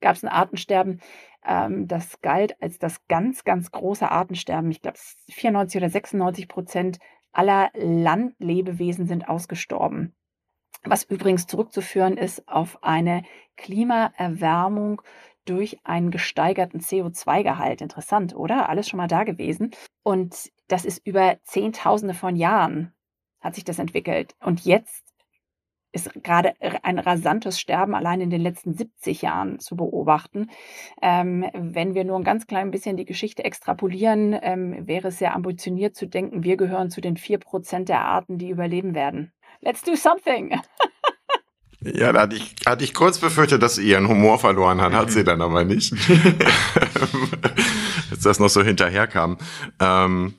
gab es ein Artensterben, ähm, das galt als das ganz, ganz große Artensterben. Ich glaube, 94 oder 96 Prozent aller Landlebewesen sind ausgestorben. Was übrigens zurückzuführen ist auf eine Klimaerwärmung durch einen gesteigerten CO2-Gehalt. Interessant, oder? Alles schon mal da gewesen. Und das ist über Zehntausende von Jahren hat sich das entwickelt. Und jetzt ist gerade ein rasantes Sterben allein in den letzten 70 Jahren zu beobachten. Ähm, wenn wir nur ein ganz klein bisschen die Geschichte extrapolieren, ähm, wäre es sehr ambitioniert zu denken, wir gehören zu den vier Prozent der Arten, die überleben werden. Let's do something! Ja, da hatte ich, hatte ich kurz befürchtet, dass sie ihren Humor verloren hat, hat sie dann aber nicht. Dass das noch so hinterherkam. Ähm,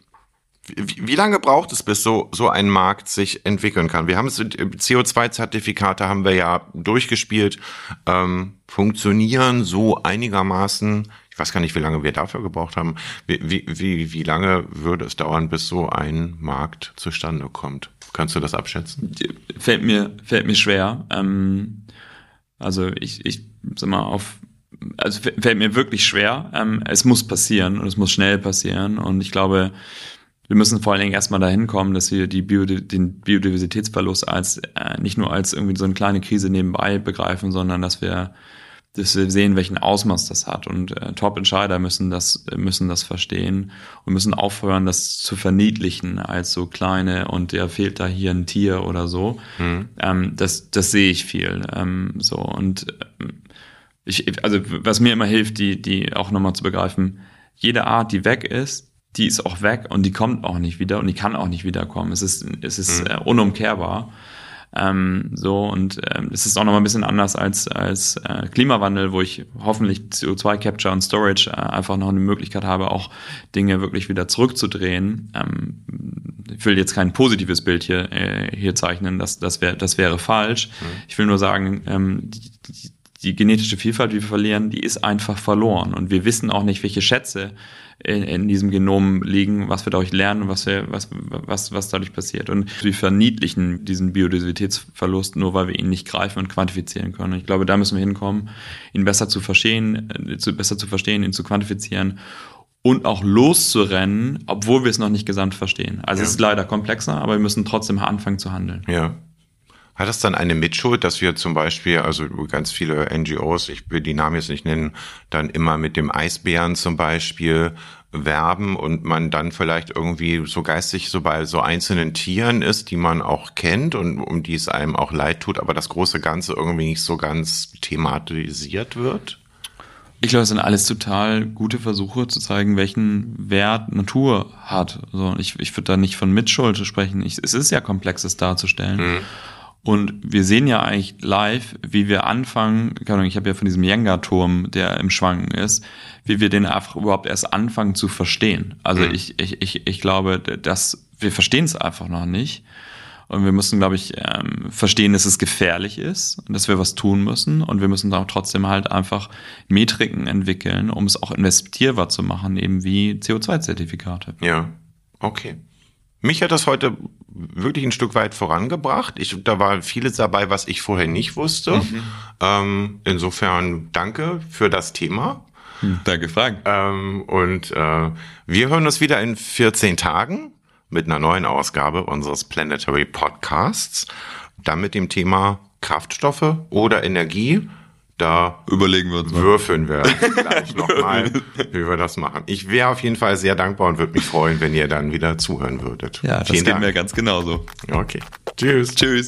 wie, wie, lange braucht es, bis so, so ein Markt sich entwickeln kann? Wir haben es, CO2-Zertifikate haben wir ja durchgespielt, ähm, funktionieren so einigermaßen. Ich weiß gar nicht, wie lange wir dafür gebraucht haben. Wie, wie, wie, wie lange würde es dauern, bis so ein Markt zustande kommt? Kannst du das abschätzen? Fällt mir, fällt mir schwer. Ähm, also ich, ich sag mal, auf, also fällt mir wirklich schwer. Ähm, es muss passieren und es muss schnell passieren. Und ich glaube, wir müssen vor allen Dingen erstmal dahin kommen, dass wir die Bio, den Biodiversitätsverlust als äh, nicht nur als irgendwie so eine kleine Krise nebenbei begreifen, sondern dass wir dass wir sehen, welchen Ausmaß das hat. Und äh, Top-Entscheider müssen das, müssen das verstehen und müssen aufhören, das zu verniedlichen als so kleine und der fehlt da hier ein Tier oder so. Mhm. Ähm, das, das sehe ich viel. Ähm, so und ähm, ich, also was mir immer hilft, die, die auch nochmal zu begreifen, jede Art, die weg ist, die ist auch weg und die kommt auch nicht wieder und die kann auch nicht wiederkommen. Es ist, es ist mhm. äh, unumkehrbar. Ähm, so und ähm, es ist auch noch mal ein bisschen anders als als äh, Klimawandel, wo ich hoffentlich CO2 Capture und Storage äh, einfach noch eine Möglichkeit habe, auch Dinge wirklich wieder zurückzudrehen. Ähm, ich will jetzt kein positives Bild hier äh, hier zeichnen, das das wäre das wäre falsch. Mhm. Ich will nur sagen, ähm, die, die, die genetische Vielfalt, die wir verlieren, die ist einfach verloren und wir wissen auch nicht, welche Schätze in, in diesem Genom liegen, was wir dadurch lernen, was, wir, was, was, was dadurch passiert. Und wir verniedlichen diesen Biodiversitätsverlust nur, weil wir ihn nicht greifen und quantifizieren können. Und ich glaube, da müssen wir hinkommen, ihn besser zu verstehen, äh, zu, besser zu verstehen, ihn zu quantifizieren und auch loszurennen, obwohl wir es noch nicht gesamt verstehen. Also ja. es ist leider komplexer, aber wir müssen trotzdem anfangen zu handeln. Ja. Hat das dann eine Mitschuld, dass wir zum Beispiel, also ganz viele NGOs, ich will die Namen jetzt nicht nennen, dann immer mit dem Eisbären zum Beispiel werben und man dann vielleicht irgendwie so geistig so bei so einzelnen Tieren ist, die man auch kennt und um die es einem auch leid tut, aber das große Ganze irgendwie nicht so ganz thematisiert wird? Ich glaube, es sind alles total gute Versuche zu zeigen, welchen Wert Natur hat. Also ich, ich würde da nicht von Mitschuld sprechen. Ich, es ist ja komplexes darzustellen. Mhm. Und wir sehen ja eigentlich live, wie wir anfangen, ich habe ja von diesem Jenga-Turm, der im Schwanken ist, wie wir den einfach überhaupt erst anfangen zu verstehen. Also mhm. ich, ich, ich, ich glaube, dass wir verstehen es einfach noch nicht. Und wir müssen, glaube ich, ähm, verstehen, dass es gefährlich ist und dass wir was tun müssen. Und wir müssen dann trotzdem halt einfach Metriken entwickeln, um es auch investierbar zu machen, eben wie CO2-Zertifikate. Ja, okay. Mich hat das heute wirklich ein Stück weit vorangebracht. Ich, da war vieles dabei, was ich vorher nicht wusste. Mhm. Ähm, insofern danke für das Thema. Hm, danke, Frank. Ähm, und äh, wir hören uns wieder in 14 Tagen mit einer neuen Ausgabe unseres Planetary Podcasts. Dann mit dem Thema Kraftstoffe oder Energie da überlegen wir uns mal. Würfeln wir gleich nochmal, wie wir das machen. Ich wäre auf jeden Fall sehr dankbar und würde mich freuen, wenn ihr dann wieder zuhören würdet. Ja, das Vielen geht Dank. mir ganz genauso. Okay. Tschüss. Tschüss.